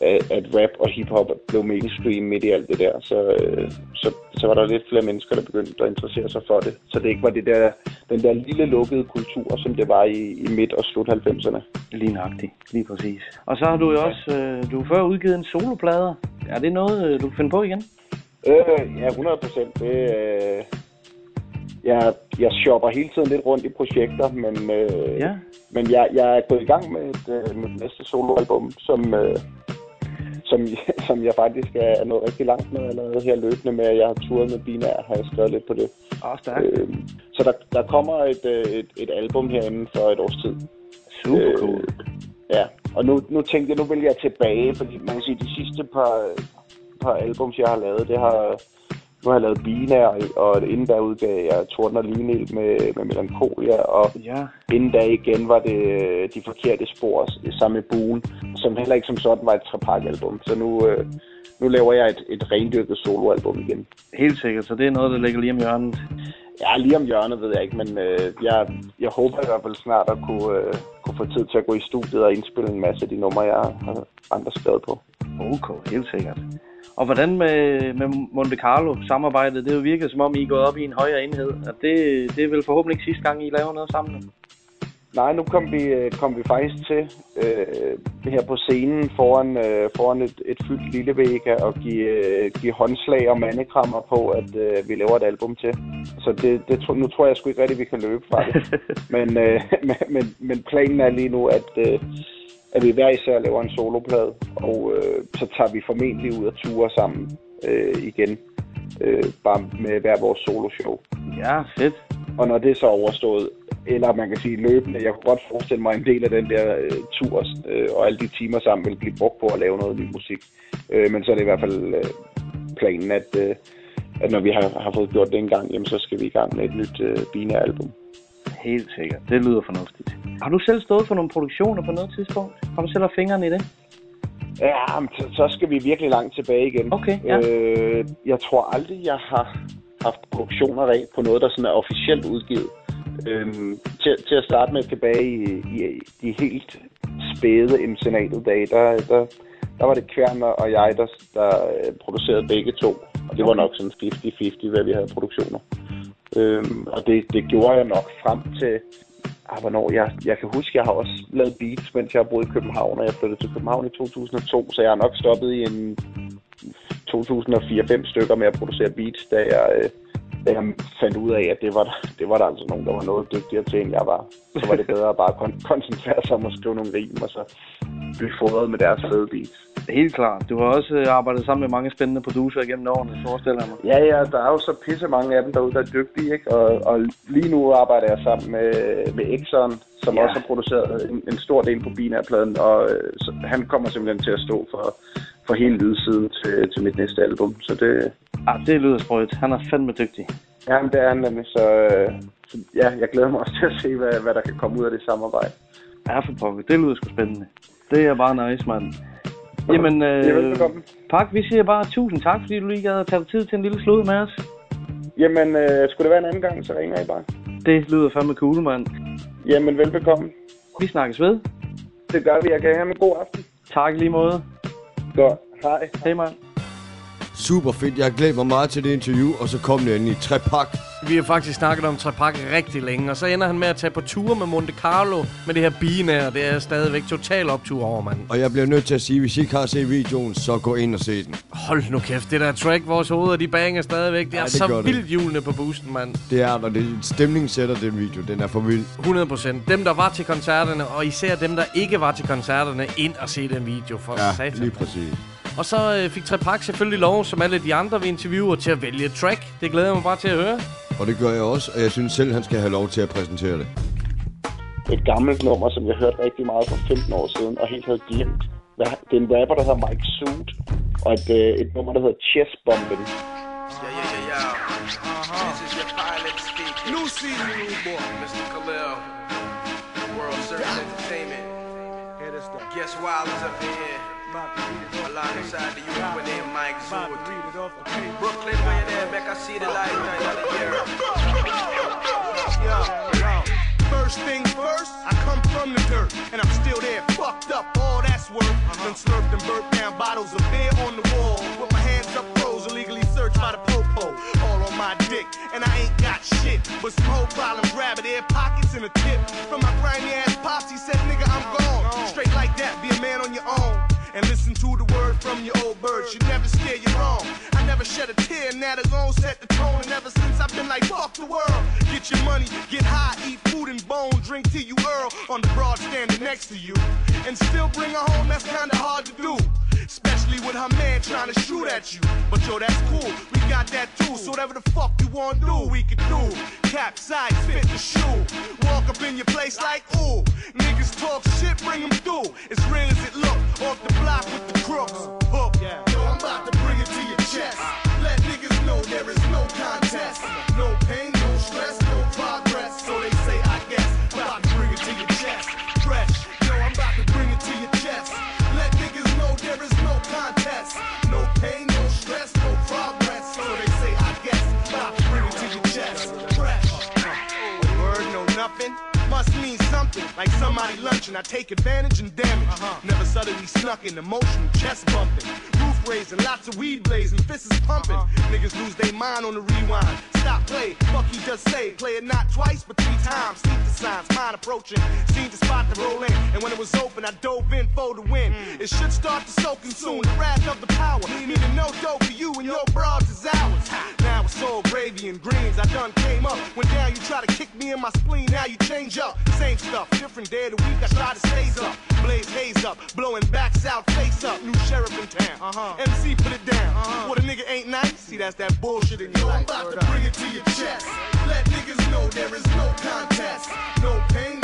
at, rap og hiphop blev mainstream midt i alt det der. Så, øh, så, så var der lidt flere mennesker, der begyndte at interessere sig for det. Så det ikke var det der, den der lille lukkede kultur, som det var i, i midt- og slut 90'erne. Lige nøjagtigt. Lige præcis. Og så har du jo også, øh, du har før udgivet en soloplade. Er det noget, øh, du kan finde på igen? Øh, ja, 100 procent. Det, øh, jeg, jeg shopper hele tiden lidt rundt i projekter, men, øh, ja. men jeg, jeg er gået i gang med et, øh, mit næste soloalbum, som, øh, som, som jeg faktisk er nået rigtig langt med allerede her løbende med, at jeg har turet med Binær, har jeg skrevet lidt på det. Ah, stærkt. Øh, så der, der kommer et, øh, et, et album her inden for et års tid. Super cool. Øh, ja, og nu, nu tænkte jeg, nu vil jeg tilbage, fordi man kan sige, de sidste par, par albums, jeg har lavet, det har... Nu har jeg lavet Bina, og, og inden da udgav jeg Torden og Lynel med, med Melancholia, og ja. inden da igen var det øh, De Forkerte Spor sammen med Buen, som heller ikke som sådan var et Trapak-album. Så nu, øh, nu laver jeg et, et rendyrket soloalbum igen. Helt sikkert, så det er noget, der ligger lige om hjørnet. Ja, lige om hjørnet ved jeg ikke, men øh, jeg, jeg håber i hvert fald snart at kunne, øh, kunne få tid til at gå i studiet og indspille en masse af de numre, jeg har andre skrevet på. Okay, helt sikkert. Og hvordan med, med Monte Carlo samarbejdet? Det jo virket som om, I er gået op i en højere enhed. Og det, det er vel forhåbentlig ikke sidste gang, I laver noget sammen? Nej, nu kom vi, øh, kom vi faktisk til øh, her på scenen foran, øh, foran et, et fyldt lille Vega og give, øh, give håndslag og mandekrammer på, at øh, vi laver et album til. Så det, det, nu tror jeg sgu ikke rigtigt, vi kan løbe fra det. men, øh, men, men, men planen er lige nu, at, øh, at vi hver især laver en soloplade, og øh, så tager vi formentlig ud og ture sammen øh, igen. Øh, bare med hver vores soloshow. Ja, fedt. Og når det er så overstået, eller man kan sige løbende, jeg kunne godt forestille mig, at en del af den der øh, tur øh, og alle de timer sammen vil blive brugt på at lave noget ny musik. Øh, men så er det i hvert fald øh, planen, at, øh, at når vi har, har fået gjort det en gang, jamen, så skal vi i gang med et nyt øh, Bine-album. Helt sikkert. Det lyder fornuftigt. Har du selv stået for nogle produktioner på noget tidspunkt? Har du selv haft fingrene i det? Ja, men så, skal vi virkelig langt tilbage igen. Okay, ja. øh, jeg tror aldrig, jeg har haft produktioner af på noget, der sådan er officielt udgivet. Øhm, til, til at starte med tilbage i, i de helt spæde MC-dage, der, der, der var det Kværner og jeg, der, der øh, producerede begge to. Og det var nok sådan 50-50, hvad vi havde produktioner. Øhm, og det, det gjorde jeg nok frem til, ah, hvornår? Jeg, jeg kan huske, jeg har også lavet beats, mens jeg har boet i København, og jeg flyttede til København i 2002, så jeg har nok stoppet i en 2004-5 stykker med at producere beats, da jeg, øh, da jeg fandt ud af, at det var, der, det var der altså nogen, der var noget dygtigere til, end jeg var. Så var det bedre at bare kon- koncentrere sig om at skrive nogle rim, og så blive fodret med deres fede beats. Helt klart. Du har også øh, arbejdet sammen med mange spændende producer gennem årene, forestiller jeg mig. Ja, ja, der er jo så pisse mange af dem derude, der er dygtige, ikke? Og, og lige nu arbejder jeg sammen med, med Exxon, som Ja. ja. også har produceret en, en stor del på Bina-pladen, og øh, så, han kommer simpelthen til at stå for, for hele lydsiden til, til mit næste album, så det... Ah, det lyder sprøjt. Han er fandme dygtig. Ja, men det er han nemlig, så, øh, så ja, jeg glæder mig også til at se, hvad, hvad der kan komme ud af det samarbejde. Ja, for pokker. Det lyder sgu spændende. Det er bare nice, mand. Jamen, Ja, øh. Pak, vi siger bare tusind tak, fordi du lige gad at tage tid til en lille slud med os. Jamen, øh, skulle det være en anden gang, så ringer I bare. Det lyder fandme cool, mand. Jamen, velbekomme. Vi snakkes ved. Det gør vi. Jeg kan have en god aften. Tak lige måde. Godt. Hej. Hej, mand. Super fedt. Jeg glæder mig meget til det interview, og så kom det endelig. Trepak. Vi har faktisk snakket om Trepak rigtig længe, og så ender han med at tage på tur med Monte Carlo med det her binær. Det er stadigvæk total optur over, mand. Og jeg bliver nødt til at sige, hvis I ikke har set videoen, så gå ind og se den. Hold nu kæft, det der track, vores hoveder, de banger stadigvæk. Det er det så vildt hjulene på boosten, mand. Det er, når det er stemning sætter den video. Den er for vild. 100 procent. Dem, der var til koncerterne, og især dem, der ikke var til koncerterne, ind og se den video for Ja, satan. lige præcis. Og så øh, fik Trepak selvfølgelig lov, som alle de andre vi interviewer, til at vælge et track. Det glæder jeg mig bare til at høre. Og det gør jeg også, og jeg synes selv, han skal have lov til at præsentere det. Et gammelt nummer, som jeg hørte rigtig meget for 15 år siden, og helt havde glemt. Det er en rapper, der hedder Mike Suit, og et, øh, et nummer, der hedder Chess Bombing. Yeah, yeah, yeah, yeah. This is your pilot speaking. Lucy, new boy. Mr. Khalil. World Series Entertainment. Guess Wild is up in here. Alongside the youth with name Mike Zoot. Brooklyn, where you there? Back, I see the light night of the year. Yo. First things first, I come from the dirt, and I'm still there, fucked up, all that's worth. Uh-huh. Done slurped and burped down bottles of beer on the wall, with my hands up froze, illegally searched by the popo, all on my dick, and I ain't got shit, but some whole problems, rabbit air pockets and a tip. From my grimy ass pops, he said, nigga, I'm gone. Straight like that, be a man on your own. And listen to the word from your old bird. Should never steer you wrong. I never shed a tear, and that alone set the tone. And ever since I've been like, fuck the world. Get your money, get high, eat food and bone, drink till you Earl on the broad standing next to you. And still bring her home, that's kinda hard to do. Especially with her man trying to shoot at you. But yo, that's cool, we got that too. So whatever the fuck you wanna do, we can do. Capsize, fit the shoe. Walk up in your place like, ooh. Niggas talk shit, bring them through. As real as it look, off the block with the crooks. Hook. Yo, I'm about to bring it to your chest. Let niggas know there is no contest. No pain, no stress, like somebody lunching. I take advantage and damage. Uh-huh. Never suddenly snuck in emotional chest bumping. Roof raising, lots of weed blazing, fists is pumping. Uh-huh. Niggas lose their mind on the rewind. Stop play, fuck he just say. Play it not twice, but three times. See the signs, mine approaching. Seen the spot to roll in. And when it was open, I dove in for the win. Mm. It should start to soaking soon. The wrath of the power. Meaning no dope for you and your broads is ours. Now it's gravy and greens. I done came up. Went down, you try to kick me in my spleen. Now you change up. Same stuff, different day of the week. I try to stays up. Blaze haze up. Blowing backs out, face up. New sheriff in town. Uh-huh. MC put it down. Uh-huh. What a nigga ain't nice. See, that's that bullshit in you. I'm about to bring it to your chest. Let niggas know there is no contest. No pain,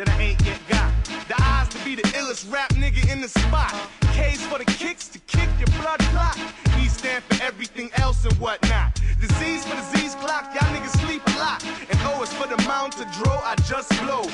that I ain't yet got. The eyes to be the illest rap nigga in the spot. K's for the kicks to kick your blood clot. E stand for everything else and whatnot. Disease for disease clock, y'all niggas sleep a lot. And O is for the mount to draw, I just blow.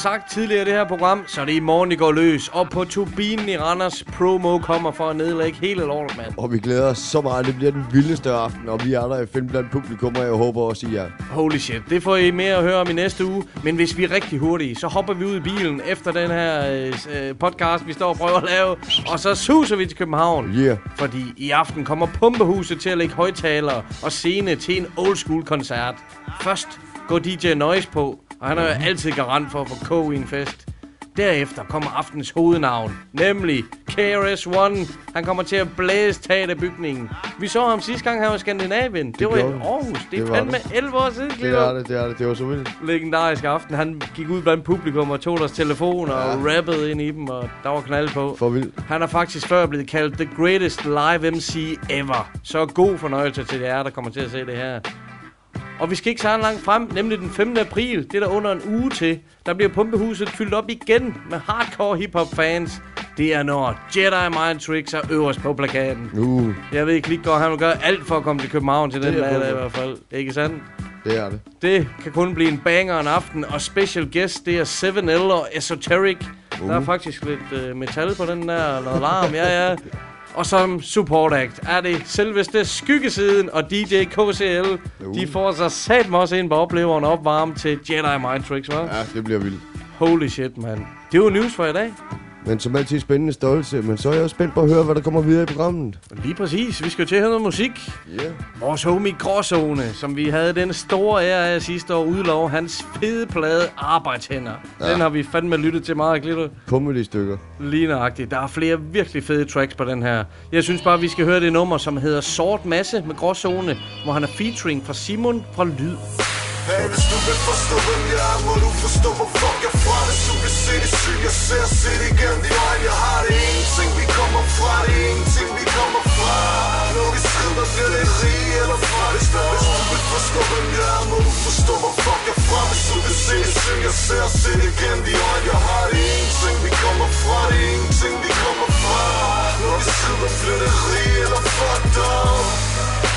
Sagt tidligere i det her program, så er det i morgen, det går løs. Og på turbinen i Randers, promo kommer for at nedlægge hele lortet, mand. Og vi glæder os så meget. Det bliver den vildeste aften, og vi er der i film blandt publikum, og jeg håber også, I er. Holy shit, det får I mere at høre om i næste uge. Men hvis vi er rigtig hurtige, så hopper vi ud i bilen efter den her øh, øh, podcast, vi står og prøver at lave. Og så suser vi til København. Yeah. Fordi i aften kommer Pumpehuset til at lægge højtalere og scene til en old school koncert. Først går DJ Noise på, og han er jo altid garant for at få K i en fest. Derefter kommer aftens hovednavn, nemlig KRS-One. Han kommer til at blæse taget af bygningen. Vi så ham sidste gang, han var i Skandinavien. Det, det var i. Aarhus. Det, Det var fandme det. 11 år siden, Det er det, det er det. Det var så vildt. Legendarisk aften. Han gik ud blandt publikum og tog deres telefoner ja. og rappede ind i dem, og der var knald på. For vildt. Han er faktisk før blevet kaldt the greatest live MC ever. Så god fornøjelse til jer, der kommer til at se det her. Og vi skal ikke så langt frem, nemlig den 5. april. Det er der under en uge til. Der bliver pumpehuset fyldt op igen med hardcore hiphop fans. Det er når Jedi Mind Tricks er øverst på plakaten. Uh, Jeg ved, Klikgaard, han vil gøre alt for at komme til København til den Det dag, i hvert fald. Ikke sandt? det er det. Det kan kun blive en banger en aften, og special guest, det er 7L og Esoteric. Uh. Der er faktisk lidt uh, metal på den der, noget larm, ja ja. Og som support act er det selveste Skyggesiden og DJ KCL. Uh. De får sig sat også ind på opleveren opvarme til Jedi Mind Tricks, hva'? Ja, det bliver vildt. Holy shit, man. Det var news for i dag. Men som altid spændende stolse. Men så er jeg også spændt på at høre, hvad der kommer videre i programmet. Lige præcis. Vi skal jo til at høre noget musik. Yeah. Vores homie Gråzone, som vi havde den store ære af sidste år, udlov hans fede plade Arbejdshænder. Ja. Ja. Den har vi fandme lyttet til meget, Glitter. Comedy-stykker. Lige nøjagtigt. Der er flere virkelig fede tracks på den her. Jeg synes bare, vi skal høre det nummer, som hedder Sort Masse med Gråzone, hvor han er featuring fra Simon fra Lyd. Hey, hvis du vil forstå, hvem jeg er, må du forstå, hvor fuck jeg fra Hvis du vil se det syg, jeg ser, sit det gennem de øjne Jeg har det ingenting, vi kommer fra, det er ingenting, vi kommer fra Når vi skrider, bliver det rig eller fattigdom Hvis du vil forstå, hvem jeg er, må du forstå, hvor fuck jeg fra Hvis du vil se det syg, jeg ser, sit det gennem de øjne Jeg har det ingenting, vi kommer fra, det er ingenting, vi kommer fra Når vi skrider, bliver det rig eller fucked up.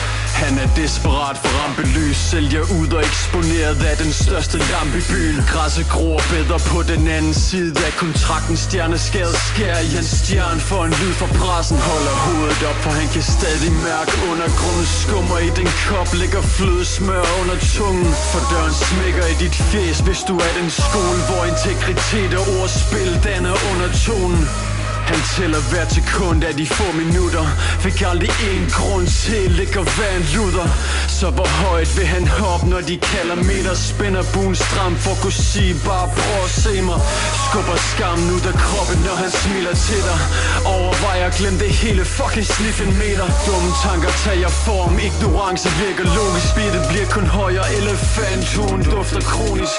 Han er desperat for rampelys Sælger ud og eksponeret af den største lampe i byen. Græsset gror bedre på den anden side af kontrakten. Stjerneskade skær i hans stjerne for en lyd fra pressen. Holder hovedet op, for han kan stadig mærke undergrunden. Skummer i den kop, ligger flødesmør under tungen. For døren smækker i dit fjes, hvis du er den skole Hvor integritet og ordspil danner undertonen han tæller hver sekund af de få minutter Fik aldrig en grund til Ligger være en luder Så hvor højt vil han hoppe Når de kalder meter Spænder buen stram For at kunne sige Bare prøv at se mig Skubber skammen ud af kroppen Når han smiler til dig Overvejer at glemme det hele Fucking snif en meter Dumme tanker tager form Ignorance virker logisk Spidtet bliver kun højere Elefant Hun dufter kronisk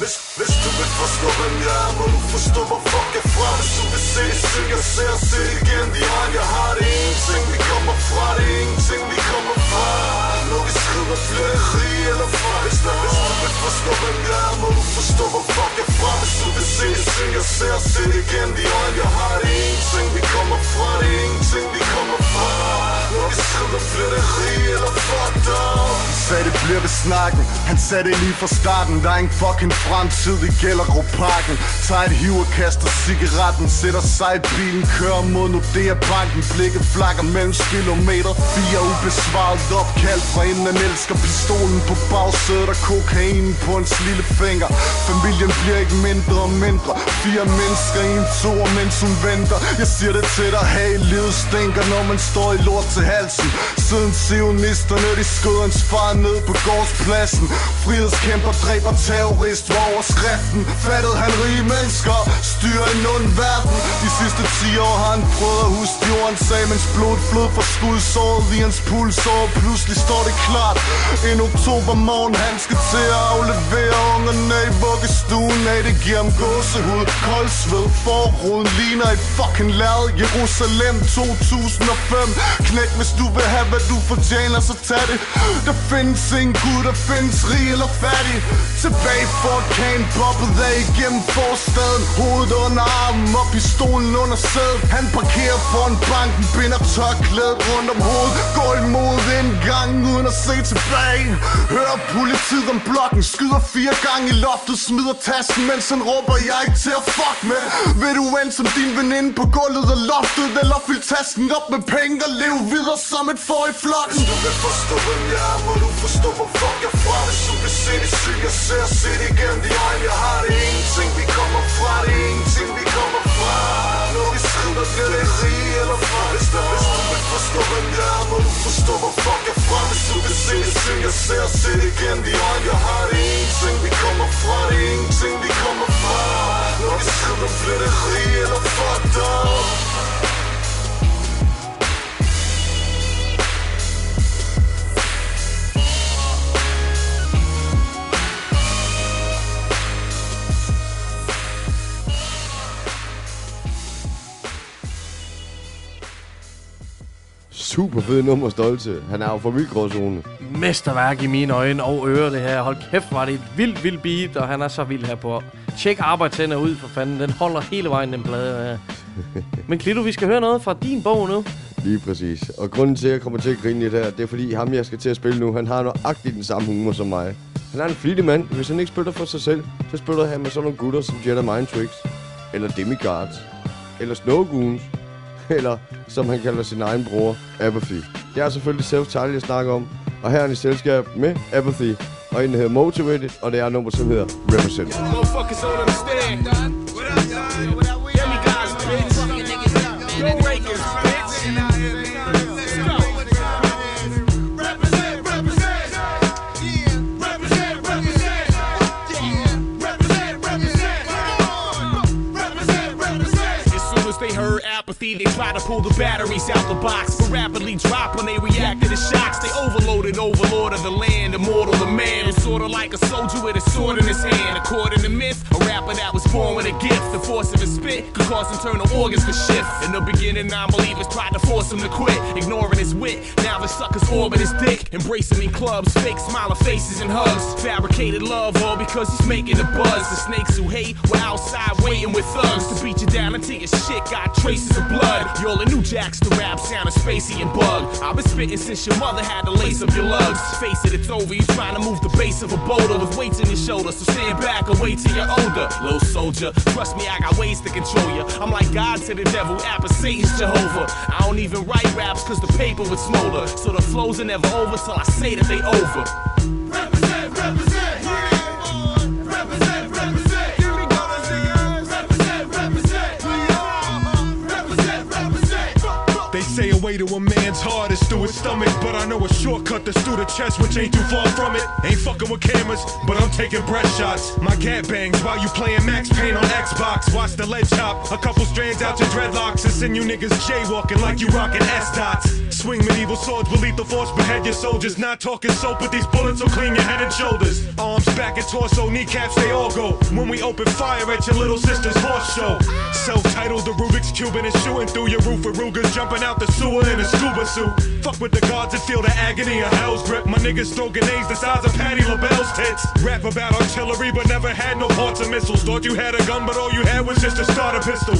Hvis, hvis du vil hvem jeg er, må du forstå, hvor fuck jeg fra Hvis du vil se det syng, jeg ser og se det igen. De har, jeg har det. Ingenting, vi kommer fra Det. Ingenting, vi kommer fra. Når vi skriver flere flætteri eller fra Hvis, der, hvis du vil forstå, hvem jeg er, må du forstå, hvor fuck jeg fra. Hvis du vil se det syng, jeg ser og se det igen. De øjne, jeg har det er ingenting, vi kommer fra. Det er ingenting, vi kommer fra. Når vi skriver flere flætteri eller fucked up sagde det bliver ved snakken. Han sagde det lige fra starten. Der er ingen fucking fremtid. I Gellerup-parken Tager et hiv og kaster cigaretten. Sætter sig i bilen, kører mod Nordea banken. Blikket flakker mellem kilometer. Fire ubesvaret opkald fra en elsker Pistolen på bagsædet og kokain på hans lille finger. Familien bliver ikke mindre og mindre. Fire mennesker i en tor, mens hun venter. Jeg siger det til dig, hey, livet stinker Når man står i lort til halsen. Siden sionisterne, de skød hans far ned på gårdspladsen. Frihedskæmper dræber terrorist hvor overskriften Fattede han rige mennesker, styrer en ond verden. De sidste 10 år har han prøvet at huske jorden Sagde mens blod flød fra skudsåret i hans pulsår. Pludselig står det klart. En oktobermorgen han skal til at aflevere ungerne i vuggestuen. Af Det giver ham gåsehud, kold sved, forruden ligner et fucking lad Jerusalem 2005 Knæk hvis du vil have hvad du fortjener så tag det. Der findes ingen gud, der findes rig eller fattig. Tilbage for kan bobbet af igennem forstaden. Hovedet under armen og pistolen under sædet. Han parkerer foran banken, binder tørklædet rundt om hovedet. Går imod indgangen uden at se tilbage. Hører politiet om blokken, skyder fire gange i loftet Smider tasken, mens han råber, jeg er ikke til at fuck med. Vil du end som din veninde på gulvet og loftet? Eller fyld tasken op med penge og leve videre som et får i flokken Hvis du vil forstå, hvem jeg er, må du forstå, hvor fuck jeg er fra Hvis du vil se det syg, jeg ser sit se igen De øjne, jeg har det ingenting, vi kommer fra. Det er ingenting, vi kommer fra. Når vi skriver flætteri eller fra Hvis, der, hvis du vil forstå, hvem jeg er, må du forstå, hvor fuck jeg er fra Hvis du vil se det syg, jeg ser og se det igen De øjne, jeg har det er ingenting, vi kommer fra Det er ingenting, vi kommer fra Når vi skriver flætteri eller fucked up Super fed nummer stolte. Han er jo fra Vildgråzone. Mesterværk i mine øjne og ører det her. Hold kæft, var det et vildt, vildt beat, og han er så vild her på. Tjek arbejdstænder ud for fanden. Den holder hele vejen, den plade her. Men Klito, vi skal høre noget fra din bog nu. Lige præcis. Og grunden til, at jeg kommer til at grine lidt her, det er fordi ham, jeg skal til at spille nu, han har nøjagtigt den samme humor som mig. Han er en flittig mand. Hvis han ikke spiller for sig selv, så spiller han med sådan nogle gutter som Jedi Mind Tricks. Eller Demigods. Eller Snowgoons. Eller, som han kalder sin egen bror, Apathy. Det er selvfølgelig self-title, jeg snakker om. Og her er han i selskab med Apathy. Og en der hedder Motivated, og det er nummer, som hedder Represent. Yeah, they try to pull the batteries out the box. But rapidly drop when they react to the shocks. They overloaded, overlord of the land, immortal the man. It's sorta like a soldier with a sword in his hand. According to myth, a rapper that was born with a gift. The force of his spit could cause internal organs to shift. In the beginning, non-believers tried to force him to quit, ignoring his wit. Now the suckers orbit his dick, embracing in clubs, fake smiling faces and hugs. Fabricated love, all because he's making a buzz. The snakes who hate were outside waiting with thugs to beat you down until your shit got traces of blood. Blood. Y'all new jacks to rap, sounding spacey and bug. I've been spitting since your mother had to lace up your lugs. Face it, it's over. You trying to move the base of a boulder with weights in your shoulders. So stand back and wait till you're older. Little soldier, trust me, I got ways to control you. I'm like God to the devil, Apple Satan's Jehovah. I don't even write raps cause the paper would smolder. So the flows are never over till I say that they over. Way to a man's heart is through his stomach, but I know a shortcut that's through the chest, which ain't too far from it. Ain't fucking with cameras, but I'm taking breath shots. My cat bangs while you playing Max Payne on Xbox. Watch the ledge hop, a couple strands out your dreadlocks, and send you niggas jaywalking like you rocking S dots. Swing medieval swords with lethal force, behead your soldiers. Not talking soap, but these bullets will clean your head and shoulders. Arms, back, and torso, kneecaps, they all go. When we open fire at your little sister's horse show. Self-titled, the Rubik's Cube and it's shooting through your roof with Rugers jumping out the sewer in a scuba suit. Fuck with the guards and feel the agony of hell's grip. My niggas throw grenades the size of Patty LaBelle's tits. Rap about artillery, but never had no parts or missiles. Thought you had a gun, but all you had was just a starter pistol.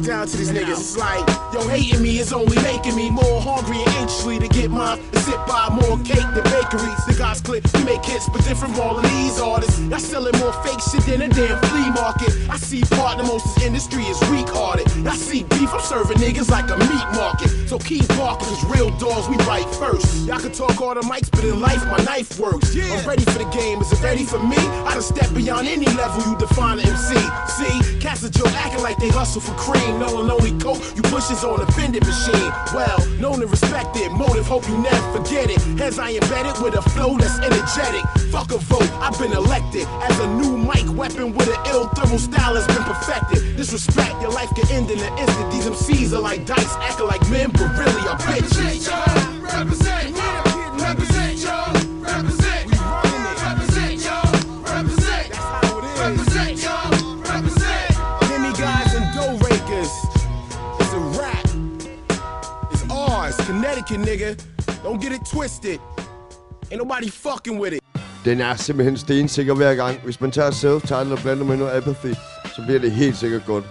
It down to these niggas. It's like, yo, hating me is only making me more hungry and anxiously to get mine and sit by more cake than bakeries. The guys clip, we make hits, but different from all of these artists. Y'all selling more fake shit than a damn flea market. I see partner most of this industry is weak hearted. I see beef, I'm serving niggas like a meat market. So keep barking, cause real dogs we bite first. Y'all can talk all the mics, but in life, my knife works. I'm ready for the game, is it ready for me? I done step beyond any level you define an MC. See, cats are joke acting like they hustle for cream. Knowing only coke you push is on a vending machine. Well, known and respected, motive, hope you never forget it. As I embedded with a flow that's energetic. Fuck a vote, I've been elected as a new mic weapon with an ill thermal style that's been perfected. Disrespect, your life can end in an instant. These MCs are like dice, acting like men, but really are bitches. Represent, y'all. Connecticut, nigga. Don't get it twisted. Ain't nobody fucking with it. Den er simpelthen stensikker hver gang. Hvis man tager self-title og blander med noget apathy, så bliver det helt sikkert godt.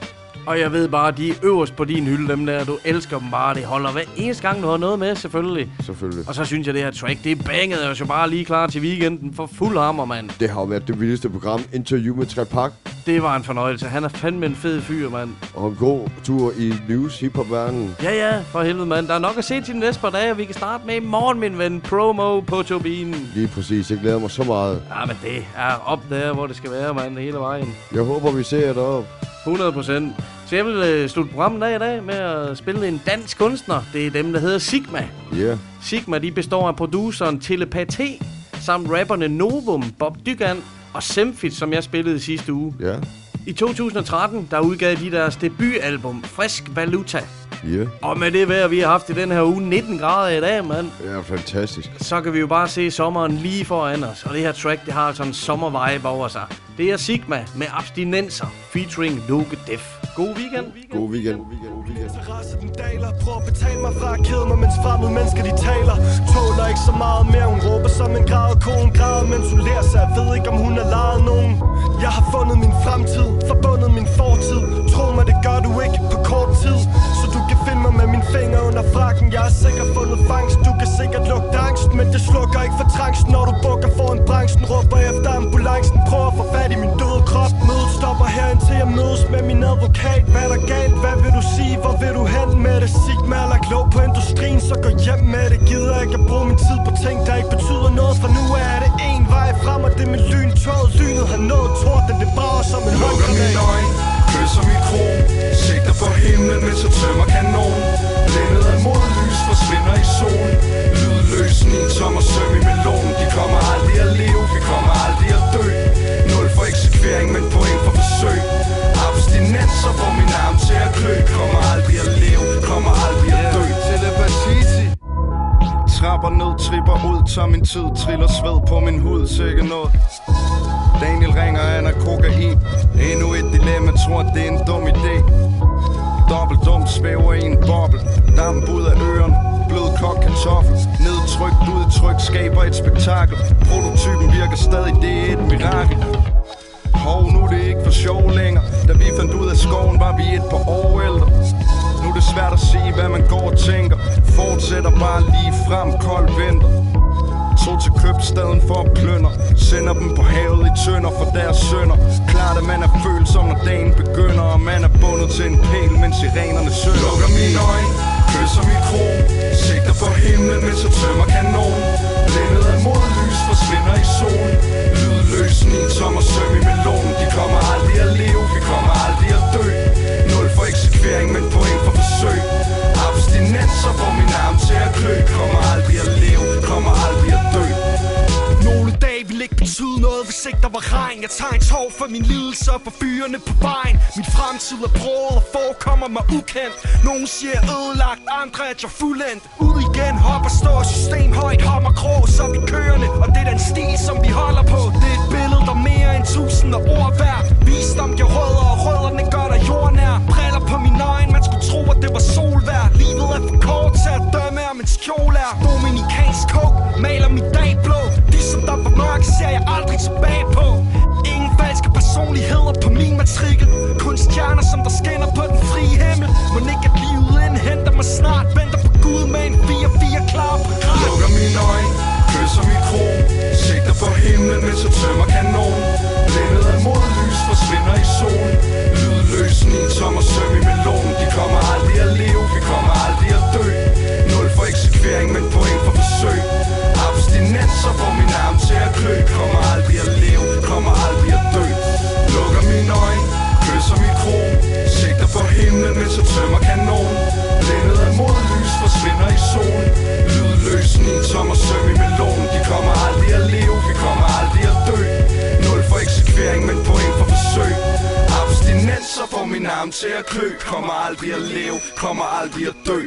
Og jeg ved bare, de er øverst på din hylde, dem der. Du elsker dem bare. Det holder hver eneste gang, du har noget med, selvfølgelig. Selvfølgelig. Og så synes jeg, det her track, det bangede os jo bare lige klar til weekenden for fuld hammer, mand. Det har jo været det vildeste program. Interview med Trepak. Det var en fornøjelse. Han er fandme en fed fyr, mand. Og en god tur i news hiphop-verdenen. Ja, ja, for helvede, mand. Der er nok at se til de næste par dage, og vi kan starte med i morgen, min ven. Promo på turbinen. Lige præcis. Jeg glæder mig så meget. Ja, men det er op der, hvor det skal være, mand, hele vejen. Jeg håber, vi ser jer deroppe. 100 procent. Så jeg vil øh, slutte programmet af i dag med at spille en dansk kunstner. Det er dem, der hedder Sigma. Ja. Yeah. Sigma, de består af produceren Telepati, samt rapperne Novum, Bob Dygan og Semfit, som jeg spillede i sidste uge. Ja. I 2013, der udgav de deres debutalbum, Frisk Valuta. Ja. Yeah. Og med det vejr, vi har haft i den her uge, 19 grader i dag, mand. Ja, fantastisk. Så kan vi jo bare se sommeren lige foran os. Og det her track, det har altså en sommervibe over sig. Det er Sigma med Abstinenser, featuring Luke Def. God weekend. God weekend. Den daler Prøv at betale mig fra at kede mig Mens fremmede mennesker de taler Tåler ikke så meget mere Hun råber som en grad Konen græder mens hun lærer sig Jeg ved ikke om hun har sikkert fundet fangst. Du kan sikkert lugte angst Men det slukker ikke for trangsten Når du bukker foran branchen Råber efter ambulancen. Prøv at få fat i min døde krop. Mødet stopper her indtil jeg mødes med min advokat. Hvad er der galt? Hvad vil du sige? Hvor vil du hen med det? Sigma er lagt låg på industrien Så gå hjem med det. Gider ikke at bruge min tid på ting Der ikke betyder noget. For nu er det en vej frem Og det med lyntråd Lynet har nået torden Det brager som en Lukker mine øjne, kysser mit kron. Sigter for himlen, mens jeg tømmer kanon Blændet af modlys, forsvinder i solen Lydløs, ni tommer søm i melon. De kommer aldrig at leve, vi kommer aldrig at dø. Nul for eksekvering, men point for forsøg. Abstinenser, får min arm til at klø. Kommer aldrig at leve, kommer aldrig at dø. Telepatiti Trapper ned, tripper ud, tager min tid Triller sved på min hud, sikkert noget. Daniel ringer, han er kokain Endnu et dilemma, tror det er en dum idé. Dobbelt dum, svæver i en boble. Damp ud af øren, blød kok kartoffel. Nedtrykt udtryk skaber et spektakel. Prototypen virker stadig, det er et mirakel. Hov, nu er det ikke for sjov længere. Da vi fandt ud af skoven, var vi et par år ældre. Nu er det svært at sige, hvad man går og tænker. Fortsætter bare lige frem, kold vinter. Tog til købstaden for at plønder Sender dem på havet i tønder for deres sønner. Klart at man er følsom når dagen begynder Og man er bundet til en pæl, mens sirenerne sønder Lukker mine øjne, kysser mit kron Sigter for himlen, mens jeg tømmer kanon Blændet af modlys, forsvinder i solen. Lydløs, ni tommer søm i melon De kommer aldrig at leve, vi kommer aldrig dreng Jeg tager en tår for min lidelse og for fyrene på vejen. Min fremtid er broet og forekommer mig ukendt. Nogle siger ødelagt, andre at jeg fuldendt. Ud igen, hop og stå, system højt, hammer grå Så vi kørende, Og det er den stil, som vi holder på. Det er et billede, der mere end tusind ord værd. Visdom giver rødder, og rødderne gør dig jordnær. Briller på min det var solvær Livet er for kort til at dømme, om en skjol er Dominikansk kog, maler mit dag blå. De som der var mørke, ser jeg aldrig tilbage på. Ingen falske personligheder på min matrikel. Kun stjerner, som der skinner på den frie himmel. Må ikke at livet indhenter mig snart. Venter på Gud med en 4-4 klar på Lukker mine øjne, kysser min kron. Sigter for himlen, mens jeg tømmer kanon Blændet af modlys, forsvinder i solen løsen. Tom og søm i melonen De kommer aldrig at leve, vi kommer aldrig at dø. Nul for eksekvering, men point for forsøg. Abstinenser får min arm til at klø. Kommer aldrig at leve, kommer aldrig at dø. Lukker mine øjne, kysser mit kron. Sigter på himlen, mens jeg tømmer kanon. Lændet af modlys, forsvinder i solen Lydløsen, tom og søm i melonen De kommer aldrig at leve, vi kommer aldrig at dø eksekvering, men point for forsøg. Abstinenser får min arm til at klø. Kommer aldrig at leve, kommer aldrig at dø.